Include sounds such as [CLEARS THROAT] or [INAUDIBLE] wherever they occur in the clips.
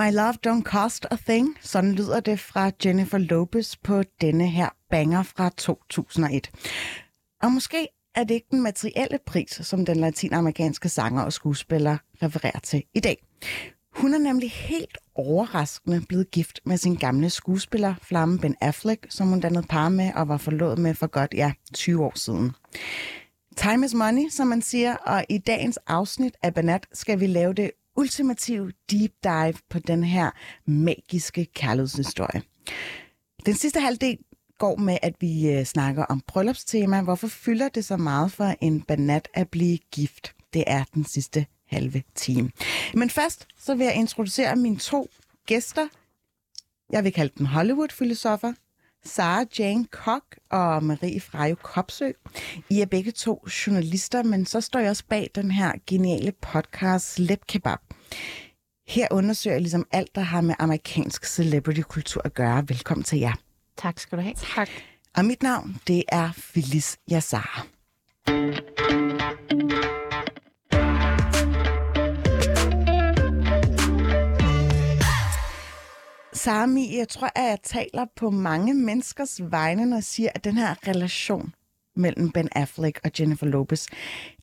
My Love Don't Cost a Thing. Sådan lyder det fra Jennifer Lopez på denne her banger fra 2001. Og måske er det ikke den materielle pris, som den latinamerikanske sanger og skuespiller refererer til i dag. Hun er nemlig helt overraskende blevet gift med sin gamle skuespiller, Flamme Ben Affleck, som hun dannede par med og var forlovet med for godt, ja, 20 år siden. Time is money, som man siger, og i dagens afsnit af Banat skal vi lave det ultimative deep dive på den her magiske kærlighedshistorie. Den sidste halvdel går med, at vi øh, snakker om bryllupstema. Hvorfor fylder det så meget for en banat at blive gift? Det er den sidste halve time. Men først så vil jeg introducere mine to gæster. Jeg vil kalde dem Hollywood-filosofer. Sara Jane Koch og Marie Frejo Kopsø. I er begge to journalister, men så står jeg også bag den her geniale podcast Lep Kebab. Her undersøger jeg ligesom alt, der har med amerikansk celebrity-kultur at gøre. Velkommen til jer. Tak skal du have. Tak. Og mit navn, det er Phyllis Yassar. Sami, jeg tror, at jeg taler på mange menneskers vegne, når jeg siger, at den her relation mellem Ben Affleck og Jennifer Lopez,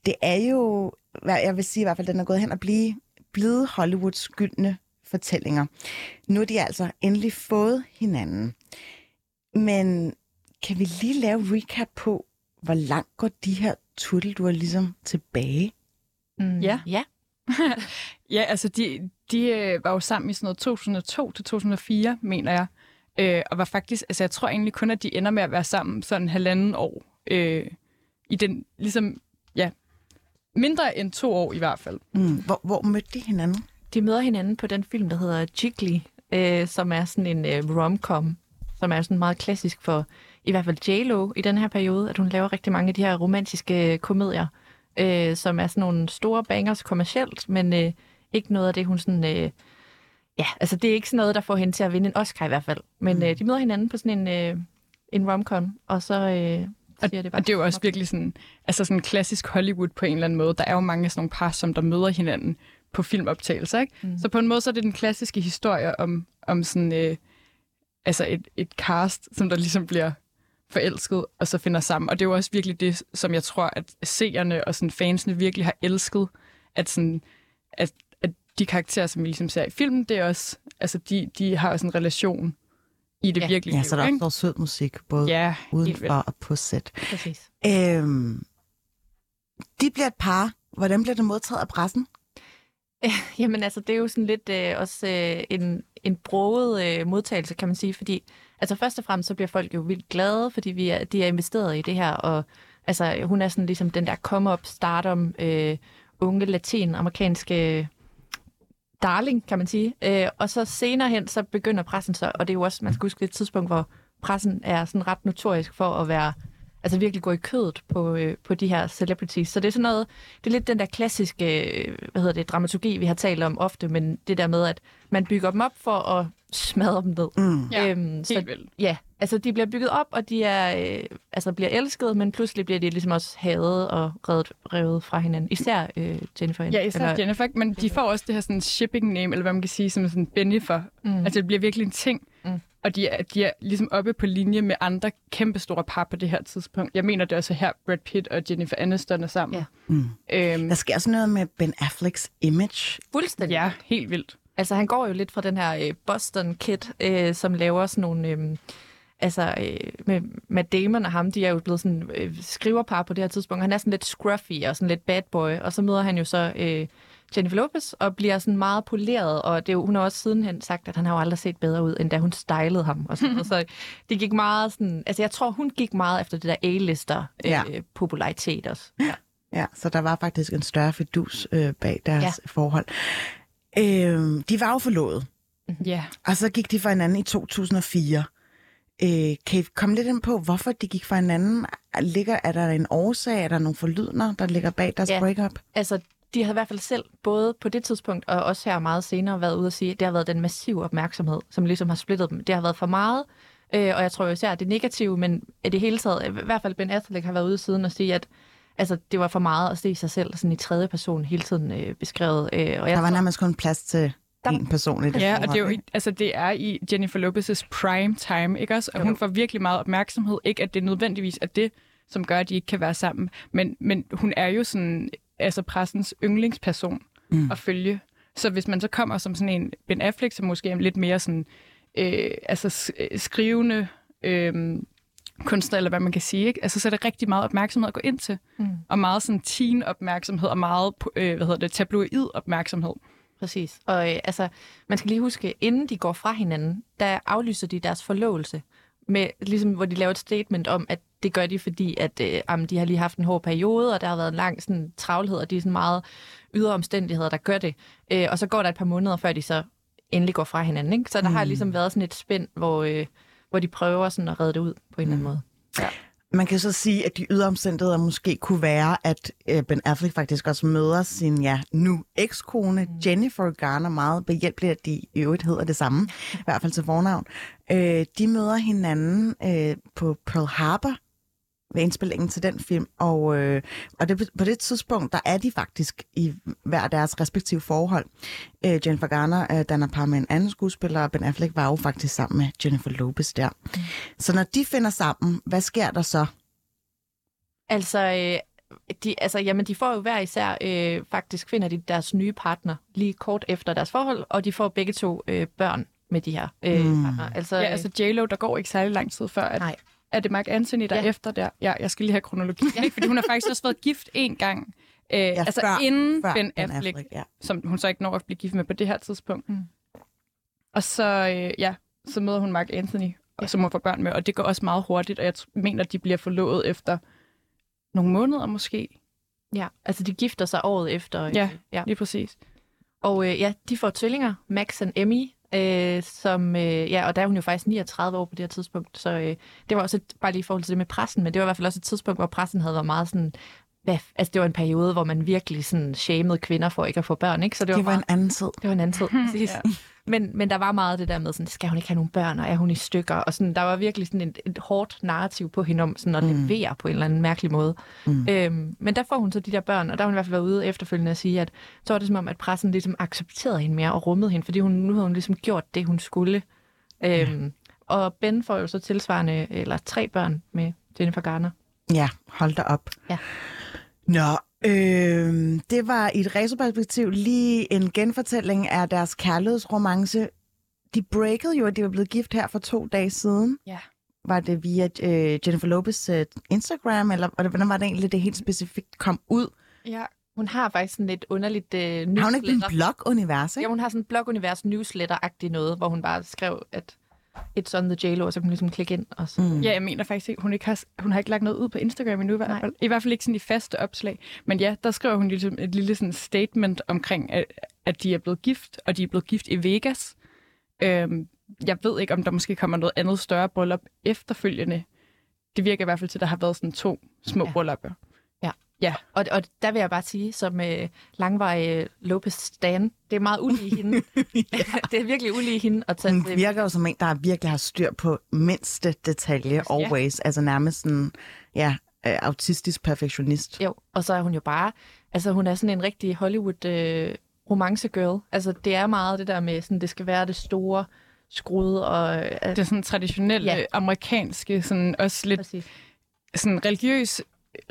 det er jo, hvad jeg vil sige i hvert fald, den er gået hen og blive, blevet Hollywoods skyldne fortællinger. Nu er de altså endelig fået hinanden. Men kan vi lige lave recap på, hvor langt går de her turtelduer ligesom tilbage? Mm. Ja. Ja. [LAUGHS] Ja, altså de, de øh, var jo sammen i sådan noget 2002 til 2004, mener jeg. Øh, og var faktisk, altså jeg tror egentlig kun, at de ender med at være sammen sådan halvanden år. Øh, I den, ligesom, ja, mindre end to år i hvert fald. Mm. Hvor, hvor mødte de hinanden? De møder hinanden på den film, der hedder Jiggly, øh, som er sådan en øh, rom-com, som er sådan meget klassisk for i hvert fald J-Lo i den her periode, at hun laver rigtig mange af de her romantiske komedier, øh, som er sådan nogle store bangers kommercielt, men øh, ikke noget af det, hun sådan... Øh, ja, altså det er ikke sådan noget, der får hende til at vinde en Oscar i hvert fald. Men øh, de møder hinanden på sådan en, øh, en rom-com, og så øh, Og, det bare... og det er jo også virkelig sådan, altså sådan klassisk Hollywood på en eller anden måde. Der er jo mange af sådan nogle par, som der møder hinanden på filmoptagelser, ikke? Mm. Så på en måde så er det den klassiske historie om, om sådan, øh, altså et, et cast, som der ligesom bliver forelsket og så finder sammen. Og det er jo også virkelig det, som jeg tror, at seerne og sådan fansene virkelig har elsket, at, sådan, at de karakterer, som vi ligesom ser i filmen, det er også, altså de, de har også en relation i det Ja. virkelige Ja, liv, så der er også sød musik, både Ja, udenfor og på sæt. Præcis. Øhm, de bliver et par. Hvordan bliver det modtaget af pressen? [LAUGHS] Jamen altså, det er jo sådan lidt øh, også øh, en, en broget øh, modtagelse, kan man sige, fordi altså først og fremmest så bliver folk jo vildt glade, fordi vi er, de er investeret i det her, og altså hun er sådan ligesom den der come-up, stardom, øh, unge latinamerikanske darling, kan man sige. Øh, og så senere hen, så begynder pressen så, og det er jo også, man skal huske, det et tidspunkt, hvor pressen er sådan ret notorisk for at være altså virkelig gå i kødet på, øh, på de her celebrities. Så det er sådan noget, det er lidt den der klassiske, øh, hvad hedder det, dramaturgi, vi har talt om ofte, men det der med, at man bygger dem op for at smadre dem ned. Mm. Ja, Øhm, så, Helt vildt. ja, altså de bliver bygget op, og de er, øh, altså bliver elsket, men pludselig bliver de ligesom også hadet og revet, revet fra hinanden. Især øh, Jennifer. Ja, især eller, Jennifer, men de får også det her sådan shipping name, eller hvad man kan sige, som sådan Bennifer. Mm. Altså det bliver virkelig en ting. Og de er, de er ligesom oppe på linje med andre kæmpestore par på det her tidspunkt. Jeg mener, det er også her, Brad Pitt og Jennifer Aniston er sammen. Ja. Mm. Øhm, Der sker også noget med Ben Afflecks image. Fuldstændig. ja, helt vildt. Altså, han går jo lidt fra den her øh, Boston Kid, øh, som laver sådan nogle... Øh, altså, øh, med Matt Damon og ham, de er jo blevet sådan øh, skriverpar på det her tidspunkt. Han er sådan lidt scruffy og sådan lidt bad boy, og så møder han jo så øh, Jennifer Lopez og bliver sådan meget poleret, og det er jo, hun har også sidenhen sagt, at han har jo aldrig set bedre ud, end da hun stylede ham. Og sådan, noget. [LAUGHS] så det gik meget sådan... Altså, jeg tror, hun gik meget efter det der A-lister øh, Ja. popularitet også. Ja. Ja, så der var faktisk en større fidus øh, bag deres Ja. forhold. Øh, de var jo forlovet, Ja. og så gik de fra hinanden i 2004. Øh, kan I komme lidt ind på, hvorfor de gik fra hinanden? Ligger, er der en årsag? Er der nogle forlydender, der ligger bag deres ja. breakup? Altså, de havde i hvert fald selv, både på det tidspunkt og også her meget senere, været ude at sige, at det har været den massive opmærksomhed, som ligesom har splittet dem. Det har været for meget, øh, og jeg tror jo især, at det negative, men i det hele taget, i hvert fald Ben Affleck har været ude siden og sige, at altså, det var for meget at se sig selv sådan i tredje person hele tiden øh, beskrevet. Øh, og jeg Der var tror- nærmest kun plads til der... en person i det Ja, forhold, og det er jo altså det er i Jennifer Lopez's prime time, ikke også? Og Jo. hun får virkelig meget opmærksomhed. Ikke at det nødvendigvis er det, som gør, at de ikke kan være sammen. Men, men hun er jo sådan, altså pressens yndlingsperson mm. at følge. Så hvis man så kommer som sådan en Ben Affleck, som måske er lidt mere sådan, øh, altså øh, skrivende øh, kunstner, eller hvad man kan sige, ikke? Altså, så er det rigtig meget opmærksomhed at gå ind til. Mm. Og meget sådan teen-opmærksomhed, og meget, øh, hvad hedder det, tabloid-opmærksomhed. Præcis. Og øh, altså, man skal lige huske, inden de går fra hinanden, der aflyser de deres forlovelse. Med, ligesom, hvor de laver et statement om, at det gør de, fordi at, øh, jamen, de har lige haft en hård periode, og der har været en lang sådan, travlhed, og de er sådan meget ydre omstændigheder, der gør det. Øh, og så går der et par måneder, før de så endelig går fra hinanden. Ikke? Så der mm. har ligesom været sådan et spænd, hvor, øh, hvor de prøver sådan at redde det ud på en eller anden måde. Ja. Man kan så sige, at de ydre omstændigheder måske kunne være, at øh, Ben Affleck faktisk også møder sin ja, nu ekskone mm. Jennifer Garner meget behjælpeligt, at de i øvrigt hedder det samme, i hvert fald til fornavn. Øh, de møder hinanden øh, på Pearl Harbor ved indspillingen til den film, og, øh, og det, på det tidspunkt, der er de faktisk i hver deres respektive forhold. Øh, Jennifer Garner øh, danner par med en anden skuespiller, og Ben Affleck var jo faktisk sammen med Jennifer Lopez der. Mm. Så når de finder sammen, hvad sker der så? Altså, øh, de, altså, jamen, de får jo hver især, øh, faktisk finder de deres nye partner lige kort efter deres forhold, og de får begge to øh, børn med de her øh, Mm. partner. Altså, Ja, altså J-Lo, der går ikke særlig lang tid før, at, Nej. Er det Mark Anthony, der ja. Ja. efter der? Ja, jeg skal lige have kronologi, ja. [LAUGHS] fordi hun har faktisk også været gift en gang, øh, ja, altså før- inden før Ben Ben Affleck, Affleck, ja. som hun så ikke når at blive gift med på det her tidspunkt. Mm. Og så, øh, ja, så møder hun Mark Anthony, og som hun får børn med, og det går også meget hurtigt, og jeg mener, at de bliver forlovet efter nogle måneder måske. ja, altså de gifter sig året efter. Ja. ja. Lige præcis. Og øh, ja, de får tvillinger, Max og Emmy, øh, som, øh, ja, og der er hun jo faktisk 39 år på det her tidspunkt, så øh, det var også et, bare lige i forhold til det med pressen, men det var i hvert fald også et tidspunkt, hvor pressen havde været meget sådan, hvad, altså det var en periode, hvor man virkelig sådan shamede kvinder for ikke at få børn, ikke? Så det var, Det var meget, en anden tid. det var en anden tid, [LAUGHS] præcis. Ja. Men, men der var meget det der med, sådan, skal hun ikke have nogle børn, og er hun i stykker? Og sådan, der var virkelig sådan et, et hårdt narrativ på hende om sådan at mm. levere på en eller anden mærkelig måde. Mm. Øhm, men der får hun så de der børn, og der har hun i hvert fald været ude efterfølgende at sige, at så var det som om, at pressen ligesom accepterede hende mere og rummede hende, fordi hun, nu havde hun ligesom gjort det, hun skulle. Øhm, og Ben får jo så tilsvarende, eller tre børn med Jennifer Garner. Ja, hold da op. Ja. Nå, øh, det var i et racerperspektiv lige en genfortælling af deres kærlighedsromance. De breakede jo, at de var blevet gift her for to dage siden. Ja. Var det via øh, Jennifer Lopez øh, Instagram, eller hvordan var det egentlig, det helt specifikt kom ud? Ja. Hun har faktisk sådan et underligt øh, Har hun ikke en newsletter. blog-univers, Ja, ikke? hun har sådan en blogunivers newsletter-agtigt noget, hvor hun bare skrev, at it's on the J-Lo, og så kunne hun ligesom klikke ind. Og så. Mm. Ja, jeg mener faktisk ikke, hun ikke har, hun har ikke lagt noget ud på Instagram endnu, i hvert fald. I hvert fald ikke sådan i faste opslag. Men ja, der skriver hun ligesom et lille sådan statement omkring, at, at de er blevet gift, og de er blevet gift i Vegas. Øhm, jeg ved ikke, om der måske kommer noget andet større bryllup efterfølgende. Det virker i hvert fald til, at der har været sådan to små. Ja. bryllupper. Ja. Ja, Og, og der vil jeg bare sige, som øh, langvarig øh, Lopez Stan, det er meget ulige hende. [LAUGHS] det er virkelig ulige hende at tage Hun til. virker jo som en, der virkelig har styr på mindste detalje, always. Altså nærmest sådan, ja, øh, autistisk perfektionist. Jo, og så er hun jo bare, altså hun er sådan en rigtig Hollywood øh, romance girl. Altså det er meget det der med, sådan, det skal være det store skrud og... Øh, det er sådan traditionelle ja. Ja. amerikanske, sådan også lidt præcis. sådan religiøs,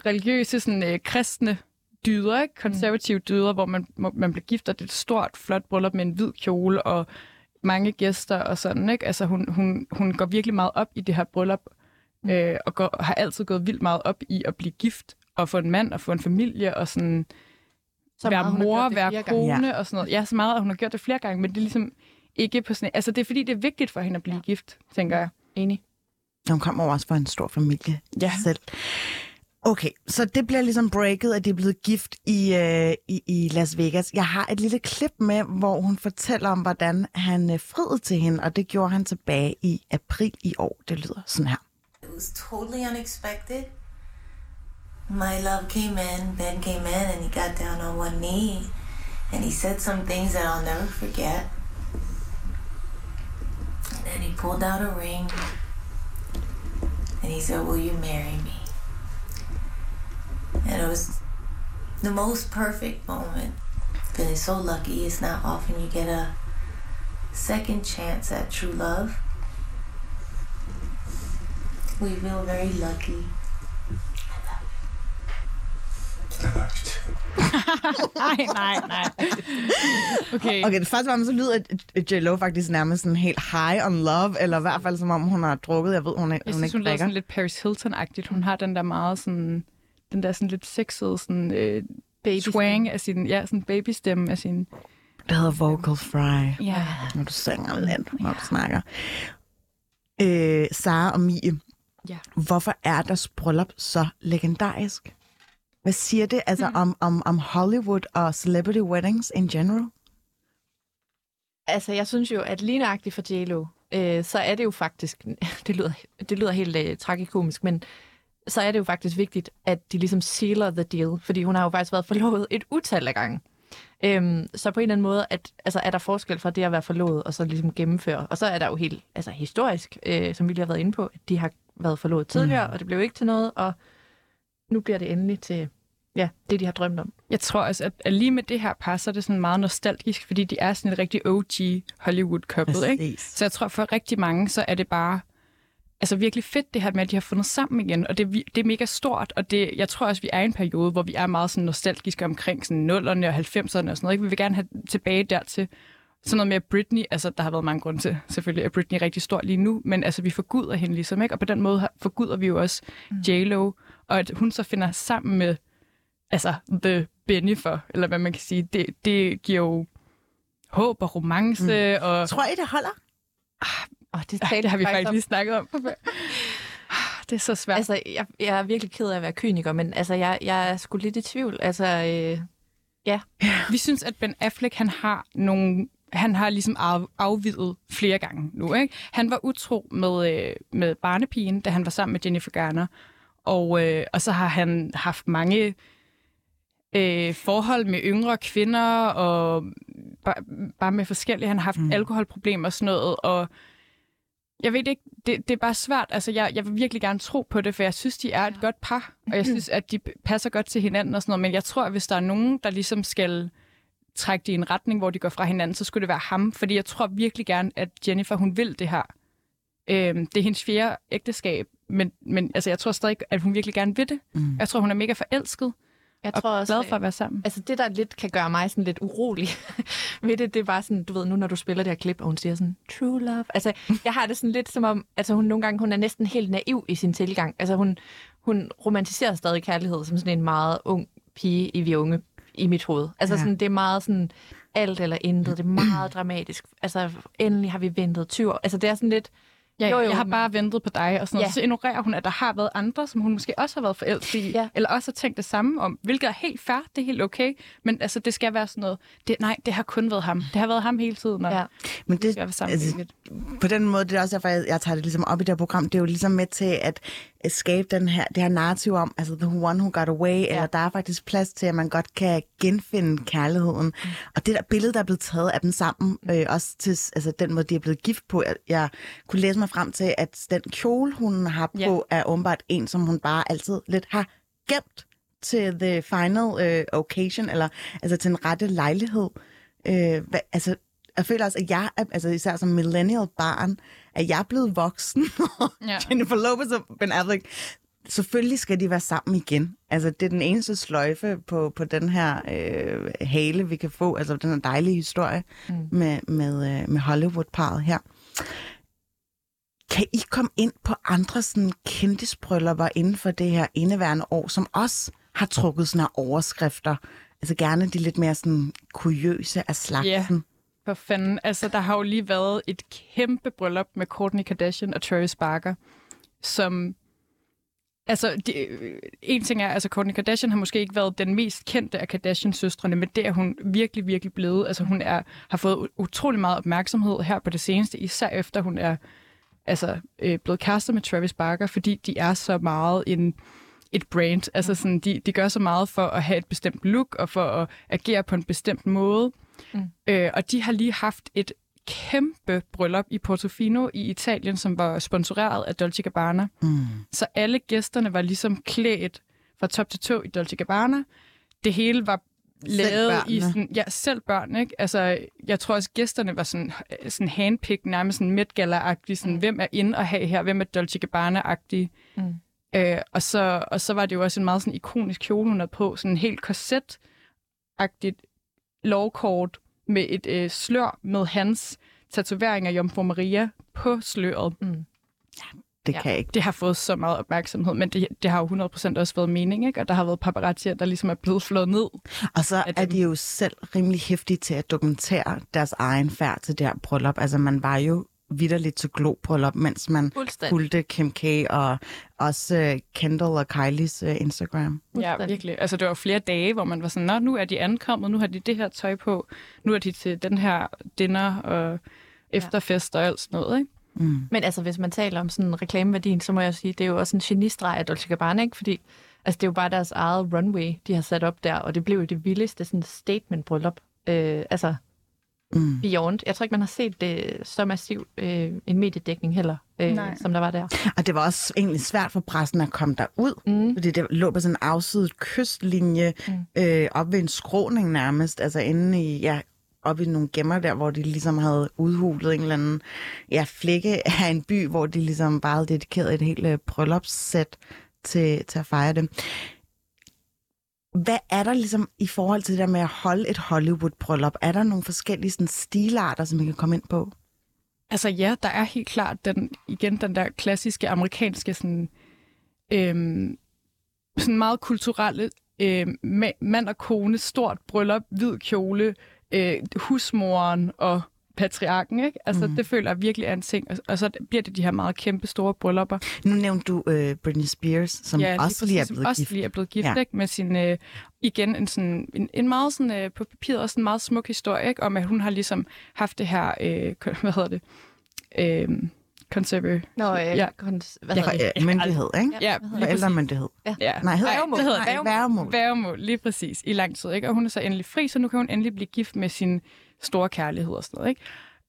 religiøse, sådan, øh, kristne dyder, ikke? konservative dyder, hvor man, man bliver gift, og det er et stort, flot bryllup med en hvid kjole og mange gæster og sådan. Ikke? Altså, hun, hun, hun går virkelig meget op i det her bryllup, mm. øh, og går, har altid gået vildt meget op i at blive gift, og få en mand, og få en familie, og sådan Så være mor, være gange. kone og sådan noget. Ja, så meget, at hun har gjort det flere gange, men det er ligesom ikke på sådan... Altså, det er fordi, det er vigtigt for hende at blive ja. gift, tænker jeg. Enig. Hun kommer også fra en stor familie Ja. selv. Okay, så det bliver ligesom breaket, at de er blevet gift i, øh, i, i Las Vegas. Jeg har et lille klip med, hvor hun fortæller om, hvordan han øh, friede til hende, og det gjorde han tilbage i april i år. Det lyder sådan her. It was totally unexpected. My love came in, Ben came in, and he got down on one knee and he said some things that I'll never forget. And then he pulled out a ring and he said, Will you marry me? And it was the most perfect moment. Feeling so lucky. It's not often you get a second chance at true love. We feel very lucky. Nej, nej, nej. Okay. Okay, det første var, så lyder at J-Lo faktisk nærmest sådan helt high on love, eller i hvert fald som om hun har drukket. Jeg ved, hun, er, Jeg hun synes, ikke hun lyder drikker. sådan lidt Paris Hilton-agtigt. Hun har den der meget sådan... Den der sådan lidt sexede sådan, øh, Baby twang af sin... Ja, sådan babystemme af sin... Det hedder vocal fry, Ja. når du synger lidt, når du snakker. Øh, Sara og Mie, Ja. hvorfor er deres bryllup så legendarisk? Hvad siger det altså Mm. om, om, om Hollywood og celebrity weddings in general? Altså, jeg synes jo, at lige nøjagtigt for JLo, øh, så er det jo faktisk, [LAUGHS] det lyder, det lyder helt øh, tragikomisk, men så er det jo faktisk vigtigt, at de ligesom sealer the deal, fordi hun har jo faktisk været forlovet et utal af gange. Øhm, så på en eller anden måde at, altså, er der forskel fra det at være forlovet og så ligesom gennemføre. Og så er der jo helt altså, historisk, øh, som vi lige har været inde på, at de har været forlovet tidligere, mm. og det blev ikke til noget, og nu bliver det endelig til ja, det, de har drømt om. Jeg tror også, at, at lige med det her par, så er det sådan meget nostalgisk, fordi de er sådan et rigtig OG Hollywood-couple, ikke? Præcis. Så jeg tror, for rigtig mange, så er det bare altså virkelig fedt, det her med, at de har fundet sammen igen, og det, det er mega stort, og det, jeg tror også, vi er i en periode, hvor vi er meget sådan nostalgiske omkring sådan 0'erne og 90'erne og sådan noget. Ikke? Vi vil gerne have tilbage dertil. Sådan noget med Britney, altså der har været mange grunde til, selvfølgelig, at Britney er rigtig stor lige nu, men altså vi forguder hende ligesom, ikke? Og på den måde forguder vi jo også mm. J-Lo, og at hun så finder sammen med, altså The Bennifer, eller hvad man kan sige, det, det giver jo håb og romance, mm. og Tror I, det holder? Og det, Ja, talte det har vi faktisk faktisk om. lige snakket om. Det er så svært. Altså, jeg, jeg er virkelig ked af at være kyniker, men altså, jeg, jeg er sgu lidt i tvivl. Altså, øh, vi synes, at Ben Affleck, han har nogle han har ligesom af, afvidet flere gange nu. Ikke? Han var utro med, øh, med barnepigen, da han var sammen med Jennifer Garner. Og, øh, og så har han haft mange øh, forhold med yngre kvinder, og bare, bare med forskellige. Han har haft mm. alkoholproblemer og sådan noget, og jeg ved ikke, det, det er bare svært. Altså, jeg, jeg vil virkelig gerne tro på det, for jeg synes, de er et godt par, og jeg synes, at de passer godt til hinanden og sådan noget, men jeg tror, at hvis der er nogen, der ligesom skal trække det i en retning, hvor de går fra hinanden, så skulle det være ham, fordi jeg tror virkelig gerne, at Jennifer, hun vil det her. Øhm, det er hendes fjerde ægteskab, men, men altså, jeg tror stadig, at hun virkelig gerne vil det. Mm. Jeg tror, hun er mega forelsket jeg og tror også, glad for at være sammen. Altså det, der lidt kan gøre mig sådan lidt urolig [LAUGHS] ved det, det bare sådan, du ved, nu når du spiller det her klip, og hun siger sådan, true love. Altså, jeg har det sådan lidt som om, altså hun nogle gange, hun er næsten helt naiv i sin tilgang. Altså hun, hun romantiserer stadig kærlighed som sådan en meget ung pige i vi unge i mit hoved. Altså ja. sådan, det er meget sådan alt eller intet, det er meget [CLEARS THROAT] dramatisk. Altså endelig har vi ventet 20 år. Altså det er sådan lidt, Ja, Jo, jo, jeg har men- bare ventet på dig, og sådan noget. Ja. Så ignorerer hun, at der har været andre, som hun måske også har været forelsket i, Ja. eller også har tænkt det samme om, hvilket er helt fair, det er helt okay, men altså, det skal være sådan noget, det, nej, det har kun været ham. Det har været ham hele tiden, og ja. Men det, skal være sammen altså, på den måde, det er også derfor, jeg, jeg tager det ligesom op i det her program, det er jo ligesom med til at skabe den her, det her narrativ om, altså the one who got away, ja. eller der er faktisk plads til, at man godt kan genfinde kærligheden. Mm. Og det der billede, der er blevet taget af dem sammen, øh, også til altså, den måde, de er blevet gift på, jeg, jeg kunne læse mig frem til, at den kjole, hun har på, Ja. er åbenbart en, som hun bare altid lidt har gemt til the final øh, occasion, eller altså til en rette lejlighed. Øh, hvad, altså, jeg føler også, at jeg, altså især som millennial barn, at jeg er blevet voksen, og Ja. [LAUGHS] Jennifer Lopez og Ben Affleck, selvfølgelig skal de være sammen igen. Altså, det er den eneste sløjfe på, på den her øh, hale, vi kan få, altså den her dejlige historie mm. med, med, øh, med Hollywood-parret her. Kan I komme ind på andre sådan kendisbryllupper inden for det her indeværende år, som også har trukket sådan her overskrifter? Altså gerne de lidt mere sådan kuriøse af slagsen. Ja. For fanden, altså der har jo lige været et kæmpe bryllup med Kourtney Kardashian og Travis Barker, som... Altså, de, øh, en ting er, altså Kourtney Kardashian har måske ikke været den mest kendte af Kardashian-søstrene, men det er hun virkelig, virkelig blevet. Altså, hun er, har fået utrolig meget opmærksomhed her på det seneste, især efter hun er altså, øh, blevet kærester med Travis Barker, fordi de er så meget en, et brand. Altså, sådan, de, de gør så meget for at have et bestemt look, og for at agere på en bestemt måde. Mm. Øh, og de har lige haft et kæmpe bryllup i Portofino i Italien, som var sponsoreret af Dolce Gabbana. Mm. Så alle gæsterne var ligesom klædt fra top til tå i Dolce Gabbana. Det hele var lavet i sådan, ja, selv børn, ikke? Altså, jeg tror også, gæsterne var sådan, øh, sådan handpick, nærmest sådan Met Gala-agtig, sådan, mm. hvem er inde og have her, hvem er Dolce Gabbana-agtig. Mm. Øh, og, så, og så var det jo også en meget sådan ikonisk kjole, hun havde på, sådan en helt korset-agtigt lovkort med et øh, slør med hans tatovering af Jomfru Maria på sløret. Det Ja. kan ikke. Det har fået så meget opmærksomhed, men det, det har jo 100% også været mening, ikke? Og der har været paparazzier, der ligesom er blevet flået ned. Og så er de jo selv rimelig hæftige til at dokumentere deres egen færd til det her bryllup. Altså man var jo vidderligt til globryllup, mens man fulgte Kim K. og også uh, Kendall og Kylies uh, Instagram. Ja, virkelig. Altså, det var flere dage, hvor man var sådan, Nå, nu er de ankommet, nu har de det her tøj på, nu er de til den her dinner og efterfest og alt sådan noget, ikke? Mm. Men altså, hvis man taler om sådan reklameværdien, så må jeg sige, det er jo også en genistreg af Dolce Gabbana, ikke? Fordi altså, det er jo bare deres eget runway, de har sat op der, og det blev jo det vildeste sådan statement-bryllup. Øh, altså, Mm. beyond. Jeg tror ikke, man har set det så massivt øh, en mediedækning heller, øh, Nej. som der var der. Og det var også egentlig svært for pressen at komme derud, Mm. fordi det lå på sådan en afsidet kystlinje, mm. øh, op ved en skråning nærmest, altså inde i, ja, op i nogle gemmer der, hvor de ligesom havde udhulet en eller anden ja, flække af en by, hvor de ligesom bare havde dedikeret et helt øh, bryllupssæt til, til at fejre det. Hvad er der ligesom i forhold til det der med at holde et Hollywood-bryllup? Er der nogle forskellige sådan, stilarter, som vi kan komme ind på? Altså ja, der er helt klart den, igen den der klassiske amerikanske sådan, øhm, sådan meget kulturelle øhm, mand og kone, stort bryllup, hvid kjole, øh, husmoren og patriarken, ikke? Altså, mm. det føler jeg virkelig er en ting. Og, og så bliver det de her meget kæmpe store bryllupper. Nu nævnte du øh, Britney Spears, som ja, også lige er som blevet også gift. lige er blevet gift, Ja. ja. ikke? Med sin, øh, igen, en, sådan, en, en meget sådan, øh, på papiret også en meget smuk historie, ikke? Om at hun har ligesom haft det her, øh, hvad hedder det? Øh, conservative. Nå, øh, Ja. kons- hvad Ja, hedder det? ja, myndighed, ikke? Ja, hvad hedder det? Forældremyndighed. Ja. Nej, hedder Værgemål. Det hedder Nej, værgemål. Værgemål, lige præcis, i lang tid. Ikke? Og hun er så endelig fri, så nu kan hun endelig blive gift med sin store kærlighed og sådan noget. Ikke?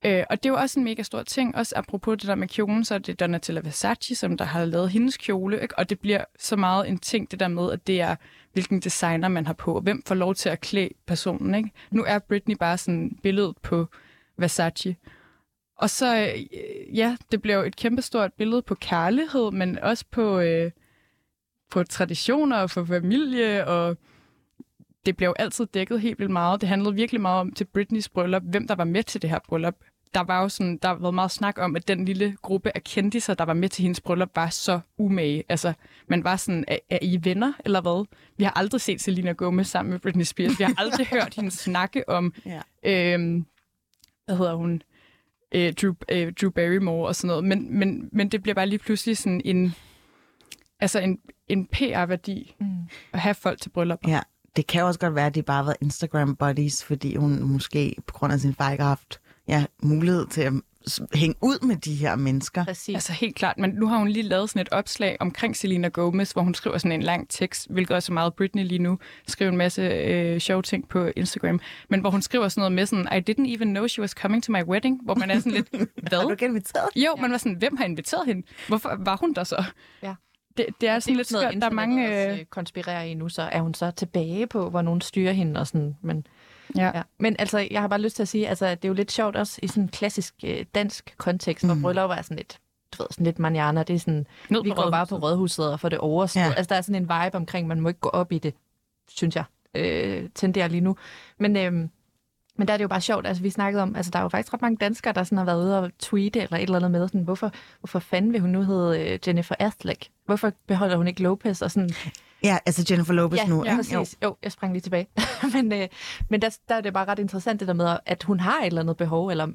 Øh, og det er jo også en mega stor ting. Også apropos det der med kjolen, så er det Donatella Versace, som der har lavet hendes kjole. Ikke? Og det bliver så meget en ting, det der med, at det er, hvilken designer man har på, og hvem får lov til at klæde personen. Ikke? Nu er Britney bare sådan billedet på Versace. Og så, øh, ja, det bliver jo et kæmpestort billede på kærlighed, men også på, øh, på traditioner og for familie, og det blev jo altid dækket helt vildt meget. Det handlede virkelig meget om til Britneys bryllup, hvem der var med til det her bryllup. Der var jo sådan, der har været meget snak om, at den lille gruppe af kendiser, der var med til hendes bryllup, var så umage. Altså, man var sådan, er, er I venner, eller hvad? Vi har aldrig set Selena Gomez sammen med Britney Spears. Vi har [LAUGHS] aldrig hørt hende snakke om, Ja. øhm, hvad hedder hun, øh, Drew, øh, Drew Barrymore og sådan noget. Men, men, men det bliver bare lige pludselig sådan en, altså en, en PR-værdi Mm. at have folk til bryllup. Ja, det kan også godt være, at de bare har været Instagram buddies, fordi hun måske på grund af sin far ikke har haft ja, mulighed til at hænge ud med de her mennesker. Præcis. Altså helt klart, men nu har hun lige lavet sådan et opslag omkring Selena Gomez, hvor hun skriver sådan en lang tekst, hvilket også er meget Britney lige nu, skriver en masse øh, sjove ting på Instagram, men hvor hun skriver sådan noget med sådan, I didn't even know she was coming to my wedding, hvor man er sådan lidt, [LAUGHS] Har du hvad? ikke inviteret? Jo, man var sådan, hvem har inviteret hende? Hvorfor var hun der så? Ja. Det, det er Det sådan er lidt skørt. Der er mange... Øh, også, øh, konspirerer i nu, så er hun så tilbage på, hvor nogen styrer hende og sådan. Men, ja. ja. men altså, jeg har bare lyst til at sige, altså, det er jo lidt sjovt også i sådan en klassisk øh, dansk kontekst, hvor Mm. bryllup er sådan lidt, du ved, sådan lidt manjana. Det er sådan, Ned vi går bare på rådhuset. rådhuset og får det overstået. Ja. Altså, der er sådan en vibe omkring, man må ikke gå op i det, synes jeg, øh, tenderer lige nu. Men, øh, men der er det jo bare sjovt, altså vi snakkede om, altså der er jo faktisk ret mange danskere, der sådan har været ude og tweete eller et eller andet med, sådan, hvorfor, hvorfor fanden vil hun nu hedde øh, Jennifer Athleck? Hvorfor beholder hun ikke Lopez? Og sådan, Ja, altså Jennifer Lopez ja, nu. ja, præcis. Jo. jo, jeg sprang lige tilbage. [LAUGHS] men øh, men der, der er det bare ret interessant det der med, at hun har et eller andet behov, eller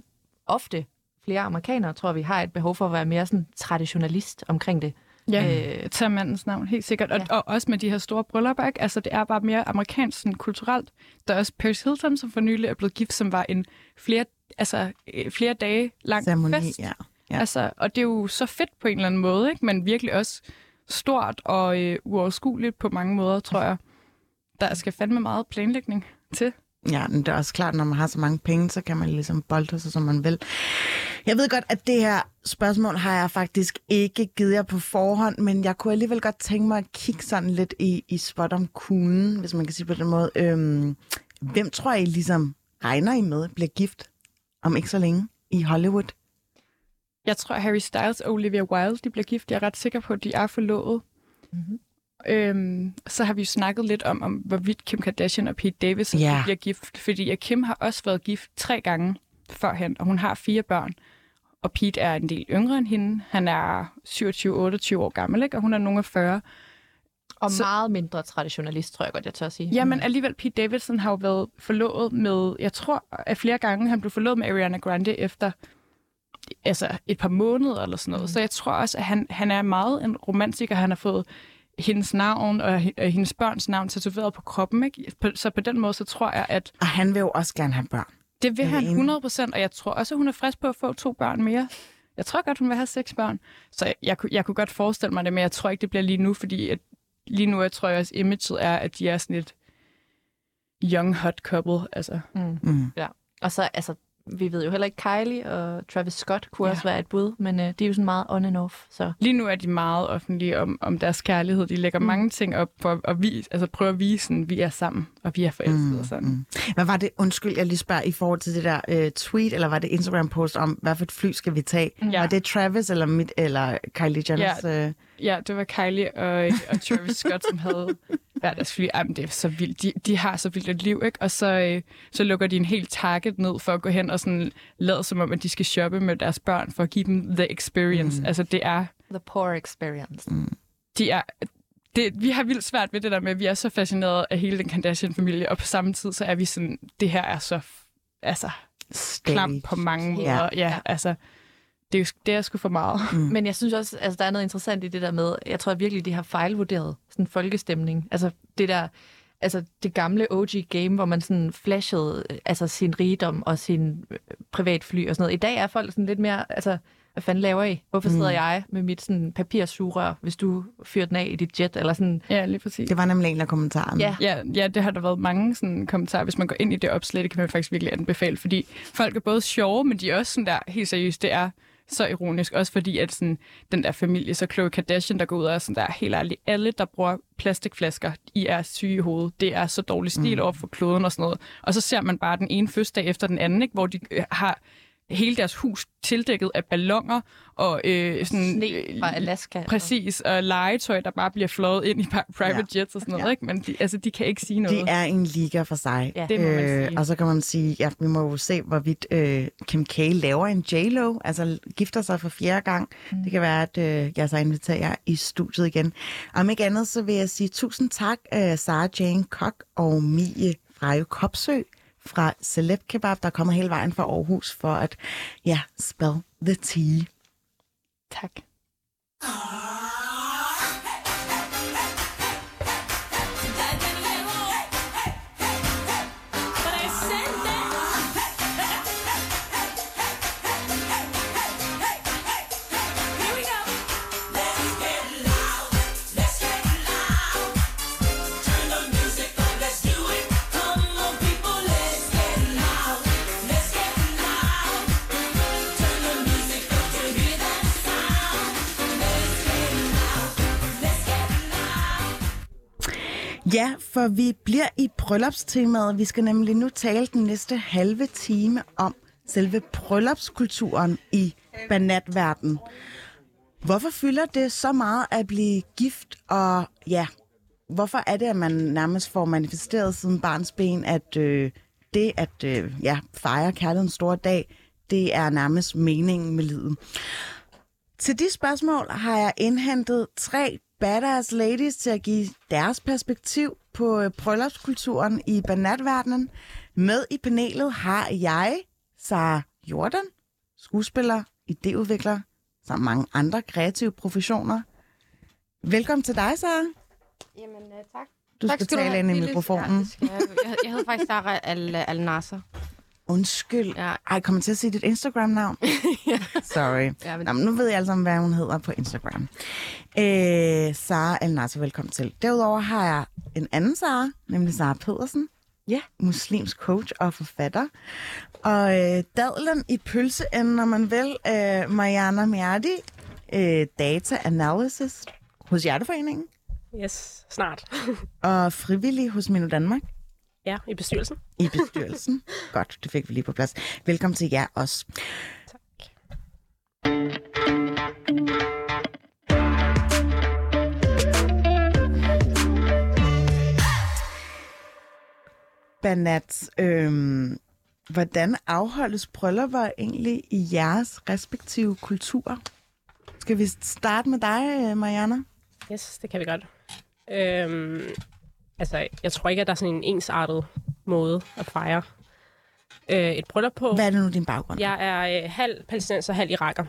ofte flere amerikanere, tror vi, har et behov for at være mere sådan traditionalist omkring det. Ja, Øh, tager mandens navn, helt sikkert. Og, Ja. og også med de her store bryllupper, ikke? Altså, det er bare mere amerikansk sådan, kulturelt. Der er også Paris Hilton, som for nylig er blevet gift, som var en flere, altså, øh, flere dage lang Ceremoni, fest. Ja. Ja. Altså, og det er jo så fedt på en eller anden måde, ikke? men virkelig også stort og øh, uoverskueligt på mange måder, tror jeg. Der skal fandme meget planlægning til. Ja, men det er også klart, når man har så mange penge, så kan man ligesom bolde sig, som man vil. Jeg ved godt, at det her spørgsmål har jeg faktisk ikke givet jer på forhånd, men jeg kunne alligevel godt tænke mig at kigge sådan lidt i, i spot om kuglen, hvis man kan sige på den måde. Øhm, hvem tror I ligesom regner I med bliver gift om ikke så længe i Hollywood? Jeg tror, Harry Styles og Olivia Wilde de bliver gift. Jeg er ret sikker på, at de er forlovet. Mm-hmm. Øhm, så har vi jo snakket lidt om, om hvorvidt Kim Kardashian og Pete Davidson Ja. bliver gift. Fordi Kim har også været gift tre gange førhen, og hun har fire børn. Og Pete er en del yngre end hende. Han er 27-28 år gammel, ikke? og hun er nogen af 40. Og Så- så... meget mindre traditionalist, tror jeg godt, jeg tør at sige. Ja, men alligevel, Pete Davidson har jo været forlovet med, jeg tror, at flere gange han blev forlovet med Ariana Grande efter altså et par måneder eller sådan noget. Mm. Så jeg tror også, at han, han er meget en romantiker. Han har fået hendes navn og og hendes børns navn tatoveret på kroppen. Ikke? Så på den måde, så tror jeg, at Og han vil jo også gerne have børn. det vil han enig. 100 procent, og jeg tror også, at hun er frisk på at få to børn mere. Jeg tror godt, hun vil have seks børn. Så jeg, jeg, kunne- jeg kunne godt forestille mig det, men jeg tror ikke, det bliver lige nu, fordi at lige nu jeg tror jeg også, imaget er, at de er sådan et young hot couple. Altså, Mm. Mm. Ja. Og så, altså, vi ved jo heller ikke, Kylie og Travis Scott kunne Ja. også være et bud, men øh, de er jo sådan meget on and off. Så lige nu er de meget offentlige om, om deres kærlighed. De lægger mm. Mm. mange ting op for at vise, altså prøve at vise, at vi er sammen, og vi er forelskede og sådan. Mm. Hvad var det, undskyld, jeg lige spørger, i forhold til det der øh, tweet, eller var det Instagram-post om, hvad for et fly skal vi tage? Ja. Var det Travis eller, mit, eller Kylie Jenners? Ja. Øh, Ja, det var Kylie og, og Travis Scott, som havde [LAUGHS] hver deres fly. Ej, men det er så vildt. De, de har så vildt et liv, ikke? Og så, øh, så lukker de en helt target ned for at gå hen og sådan lade som om, at de skal shoppe med deres børn for at give dem the experience. Mm. Altså, det er... the poor experience. Mm. De er det, vi har vildt svært ved det der med, at vi er så fascineret af hele den Kardashian-familie, og på samme tid, så er vi sådan, det her er så altså, klamt på mange måder. Ja, ja, Ja. altså, det er, jo, det er sgu for meget. Mm. [LAUGHS] Men jeg synes også, altså, der er noget interessant i det der med, jeg tror virkelig, de har fejlvurderet sådan folkestemning. Altså det der, altså det gamle OG-game, hvor man sådan flashede øh, altså, sin rigdom og sin øh, privatfly og sådan noget. I dag er folk sådan lidt mere, altså, hvad fanden laver I? Hvorfor sidder Mm. jeg med mit sådan papirsugerør, hvis du fyrer den af i dit jet? Eller sådan, Ja, lige præcis. Det var nemlig en af kommentarerne. ja, Ja, ja, det har der været mange sådan, kommentarer. Hvis man går ind i det opslag, det kan man faktisk virkelig anbefale, fordi folk er både sjove, men de er også sådan der, helt seriøst, det er så ironisk, også fordi at sådan, den der familie, så Khloe Kardashian, der går ud og er sådan der, helt ærligt, alle, der bruger plastikflasker, I er syge i hovedet. Det er så dårlig stil over for kloden og sådan noget. Og så ser man bare den ene fødselsdag efter den anden, ikke, hvor de øh, har hele deres hus tildækket af ballonger og øh, sådan... sne øh, fra Alaska. Præcis, og legetøj, der bare bliver flået ind i pri- private ja. jets og sådan noget, Ja. ikke? Men de, altså, de kan ikke sige noget. De er en liga for sig. Ja. Det må man sige. Og så kan man sige, ja, vi må jo se, hvorvidt øh, Kim K. laver en J-Lo, altså gifter sig for fjerde gang. Mm. Det kan være, at øh, jeg så inviterer jer i studiet igen. Om ikke andet, så vil jeg sige tusind tak, øh, Sarah Jane Kok og Mie Frejo Kopsø fra Celeb Kebab, der kommer hele vejen fra Aarhus for at, ja, spell the tea. Tak. Ja, for vi bliver i bryllupstemaet. Vi skal nemlig nu tale den næste halve time om selve bryllupskulturen i banatverdenen. Hvorfor fylder det så meget at blive gift, og ja, hvorfor er det, at man nærmest får manifesteret siden barns ben, at øh, det at øh, ja, fejre kærlighedens store dag, det er nærmest meningen med livet? Til de spørgsmål har jeg indhentet tre badass ladies til at give deres perspektiv på øh, bryllupskulturen i banatverdenen. Med i panelet har jeg Sara Jordan, skuespiller, idéudvikler, samt mange andre kreative professioner. Velkommen til dig, Sara. Jamen, uh, tak. Du tak skal skal tale ind i mikrofonen. Ja, jeg. jeg, hedder faktisk Sarah Al, Al. Undskyld. Ja. Ej, jeg kommer til at sige dit Instagram-navn. [LAUGHS] Sorry. Ja, men- Nå, men nu ved jeg sammen, hvad hun hedder på Instagram. Øh, Sara Alnasser, velkommen til. Derudover har jeg en anden Sara, nemlig Sara Pedersen, Ja. Muslimsk coach og forfatter. Og øh, dadlen i pølseenden, når man vil, øh, Mariana Miardi, øh, data analysis hos Hjerteforeningen Yes, snart. og frivillig hos Mino Danmark Ja, i bestyrelsen. i bestyrelsen. [LAUGHS] Godt, det fik vi lige på plads. Velkommen til jer også. Tak. Banat, øhm, hvordan afholdes bryllupper egentlig i jeres respektive kulturer? Skal vi starte med dig, øh, Mariana? Yes, det kan vi godt. Øhm, altså, jeg tror ikke, at der er sådan en ensartet måde at fejre øh, et bryllup på. Hvad er det nu, din baggrund? Jeg er øh, halv palæstinenser, halv iraker.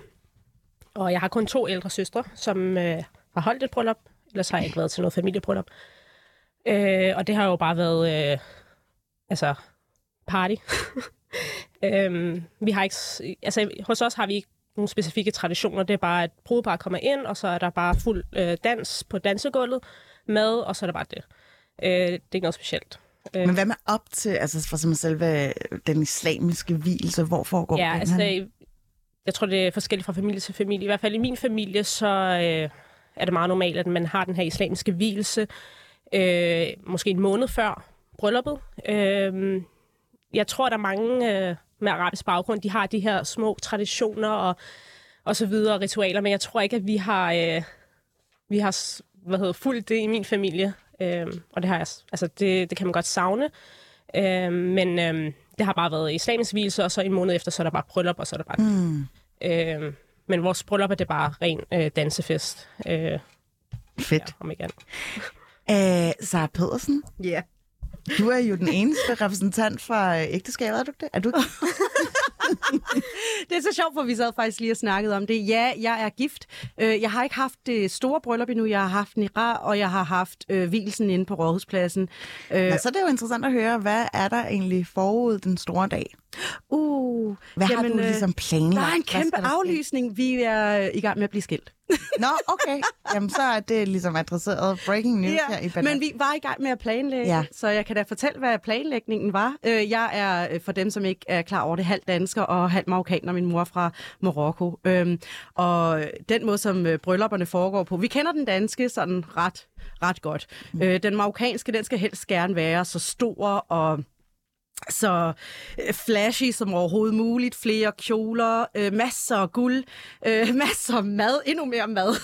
Og jeg har kun to ældre søstre, som øh, har holdt et bryllup. Ellers har jeg ikke været til noget familiebryllup. Øh, og det har jo bare været, øh, altså, party. [LAUGHS] øhm, vi har ikke, altså, hos os har vi ikke nogle specifikke traditioner. Det er bare, at brudepar kommer ind, og så er der bare fuld øh, dans på dansegulvet, mad, og så er det bare det. Øh, det er ikke noget specielt. Men hvad med op til, altså for eksempel selve øh, den islamiske hvilelse, hvor foregår Ja, den altså, jeg tror, det er forskelligt fra familie til familie. I hvert fald i min familie, så øh, er det meget normalt, at man har den her islamiske hvilelse øh, måske en måned før brylluppet. Øh, jeg tror, der er mange øh, med arabisk baggrund, de har de her små traditioner og, og så videre, ritualer, men jeg tror ikke, at vi har, øh, vi har hvad hedder, fuldt det i min familie. Øh, og det har jeg, altså det, det kan man godt savne. Øh, men øh, det har bare været islamisk hvilelse, og så en måned efter, så er der bare bryllup, og så er der bare... Mm, Øh, men vores bryllup er det bare ren øh, dansefest. Øh, ja, fedt. om ikke andet. [LAUGHS] Ja. Øh, Sara Pedersen, Ja. du er jo den eneste repræsentant fra øh, ægteskabet, er du det? Er du ikke? [LAUGHS] [LAUGHS] Det er så sjovt, for vi sad faktisk lige og snakkede om det. Ja, jeg er gift. Øh, Jeg har ikke haft det store bryllup endnu. Jeg har haft en ira, og jeg har haft øh, hvilsen inde på Rådhuspladsen. Øh, Ja, så er det jo interessant at høre, hvad er der egentlig forud den store dag? uh, Hvad har Jamen, du øh, ligesom planlagt? der er en kæmpe aflysning. Vi er i gang med at blive skilt. Nå, okay. Jamen, så er det ligesom adresseret breaking news her i Banat. men vi var i gang med at planlægge, Ja. ja. så jeg kan da fortælle, hvad planlægningen var. Øh, Jeg er, øh, for dem som ikke er klar over det, halv dansker og halv marokkaner, min mor fra Marokko. Øhm, Og den måde, som øh, bryllupperne foregår på, vi kender den danske sådan ret, ret godt. Mm. Den marokkanske, den skal helst gerne være så stor og så øh, flashy som overhovedet muligt. Flere kjoler, øh, masser af guld, øh, [LAUGHS] masser af mad, endnu mere mad.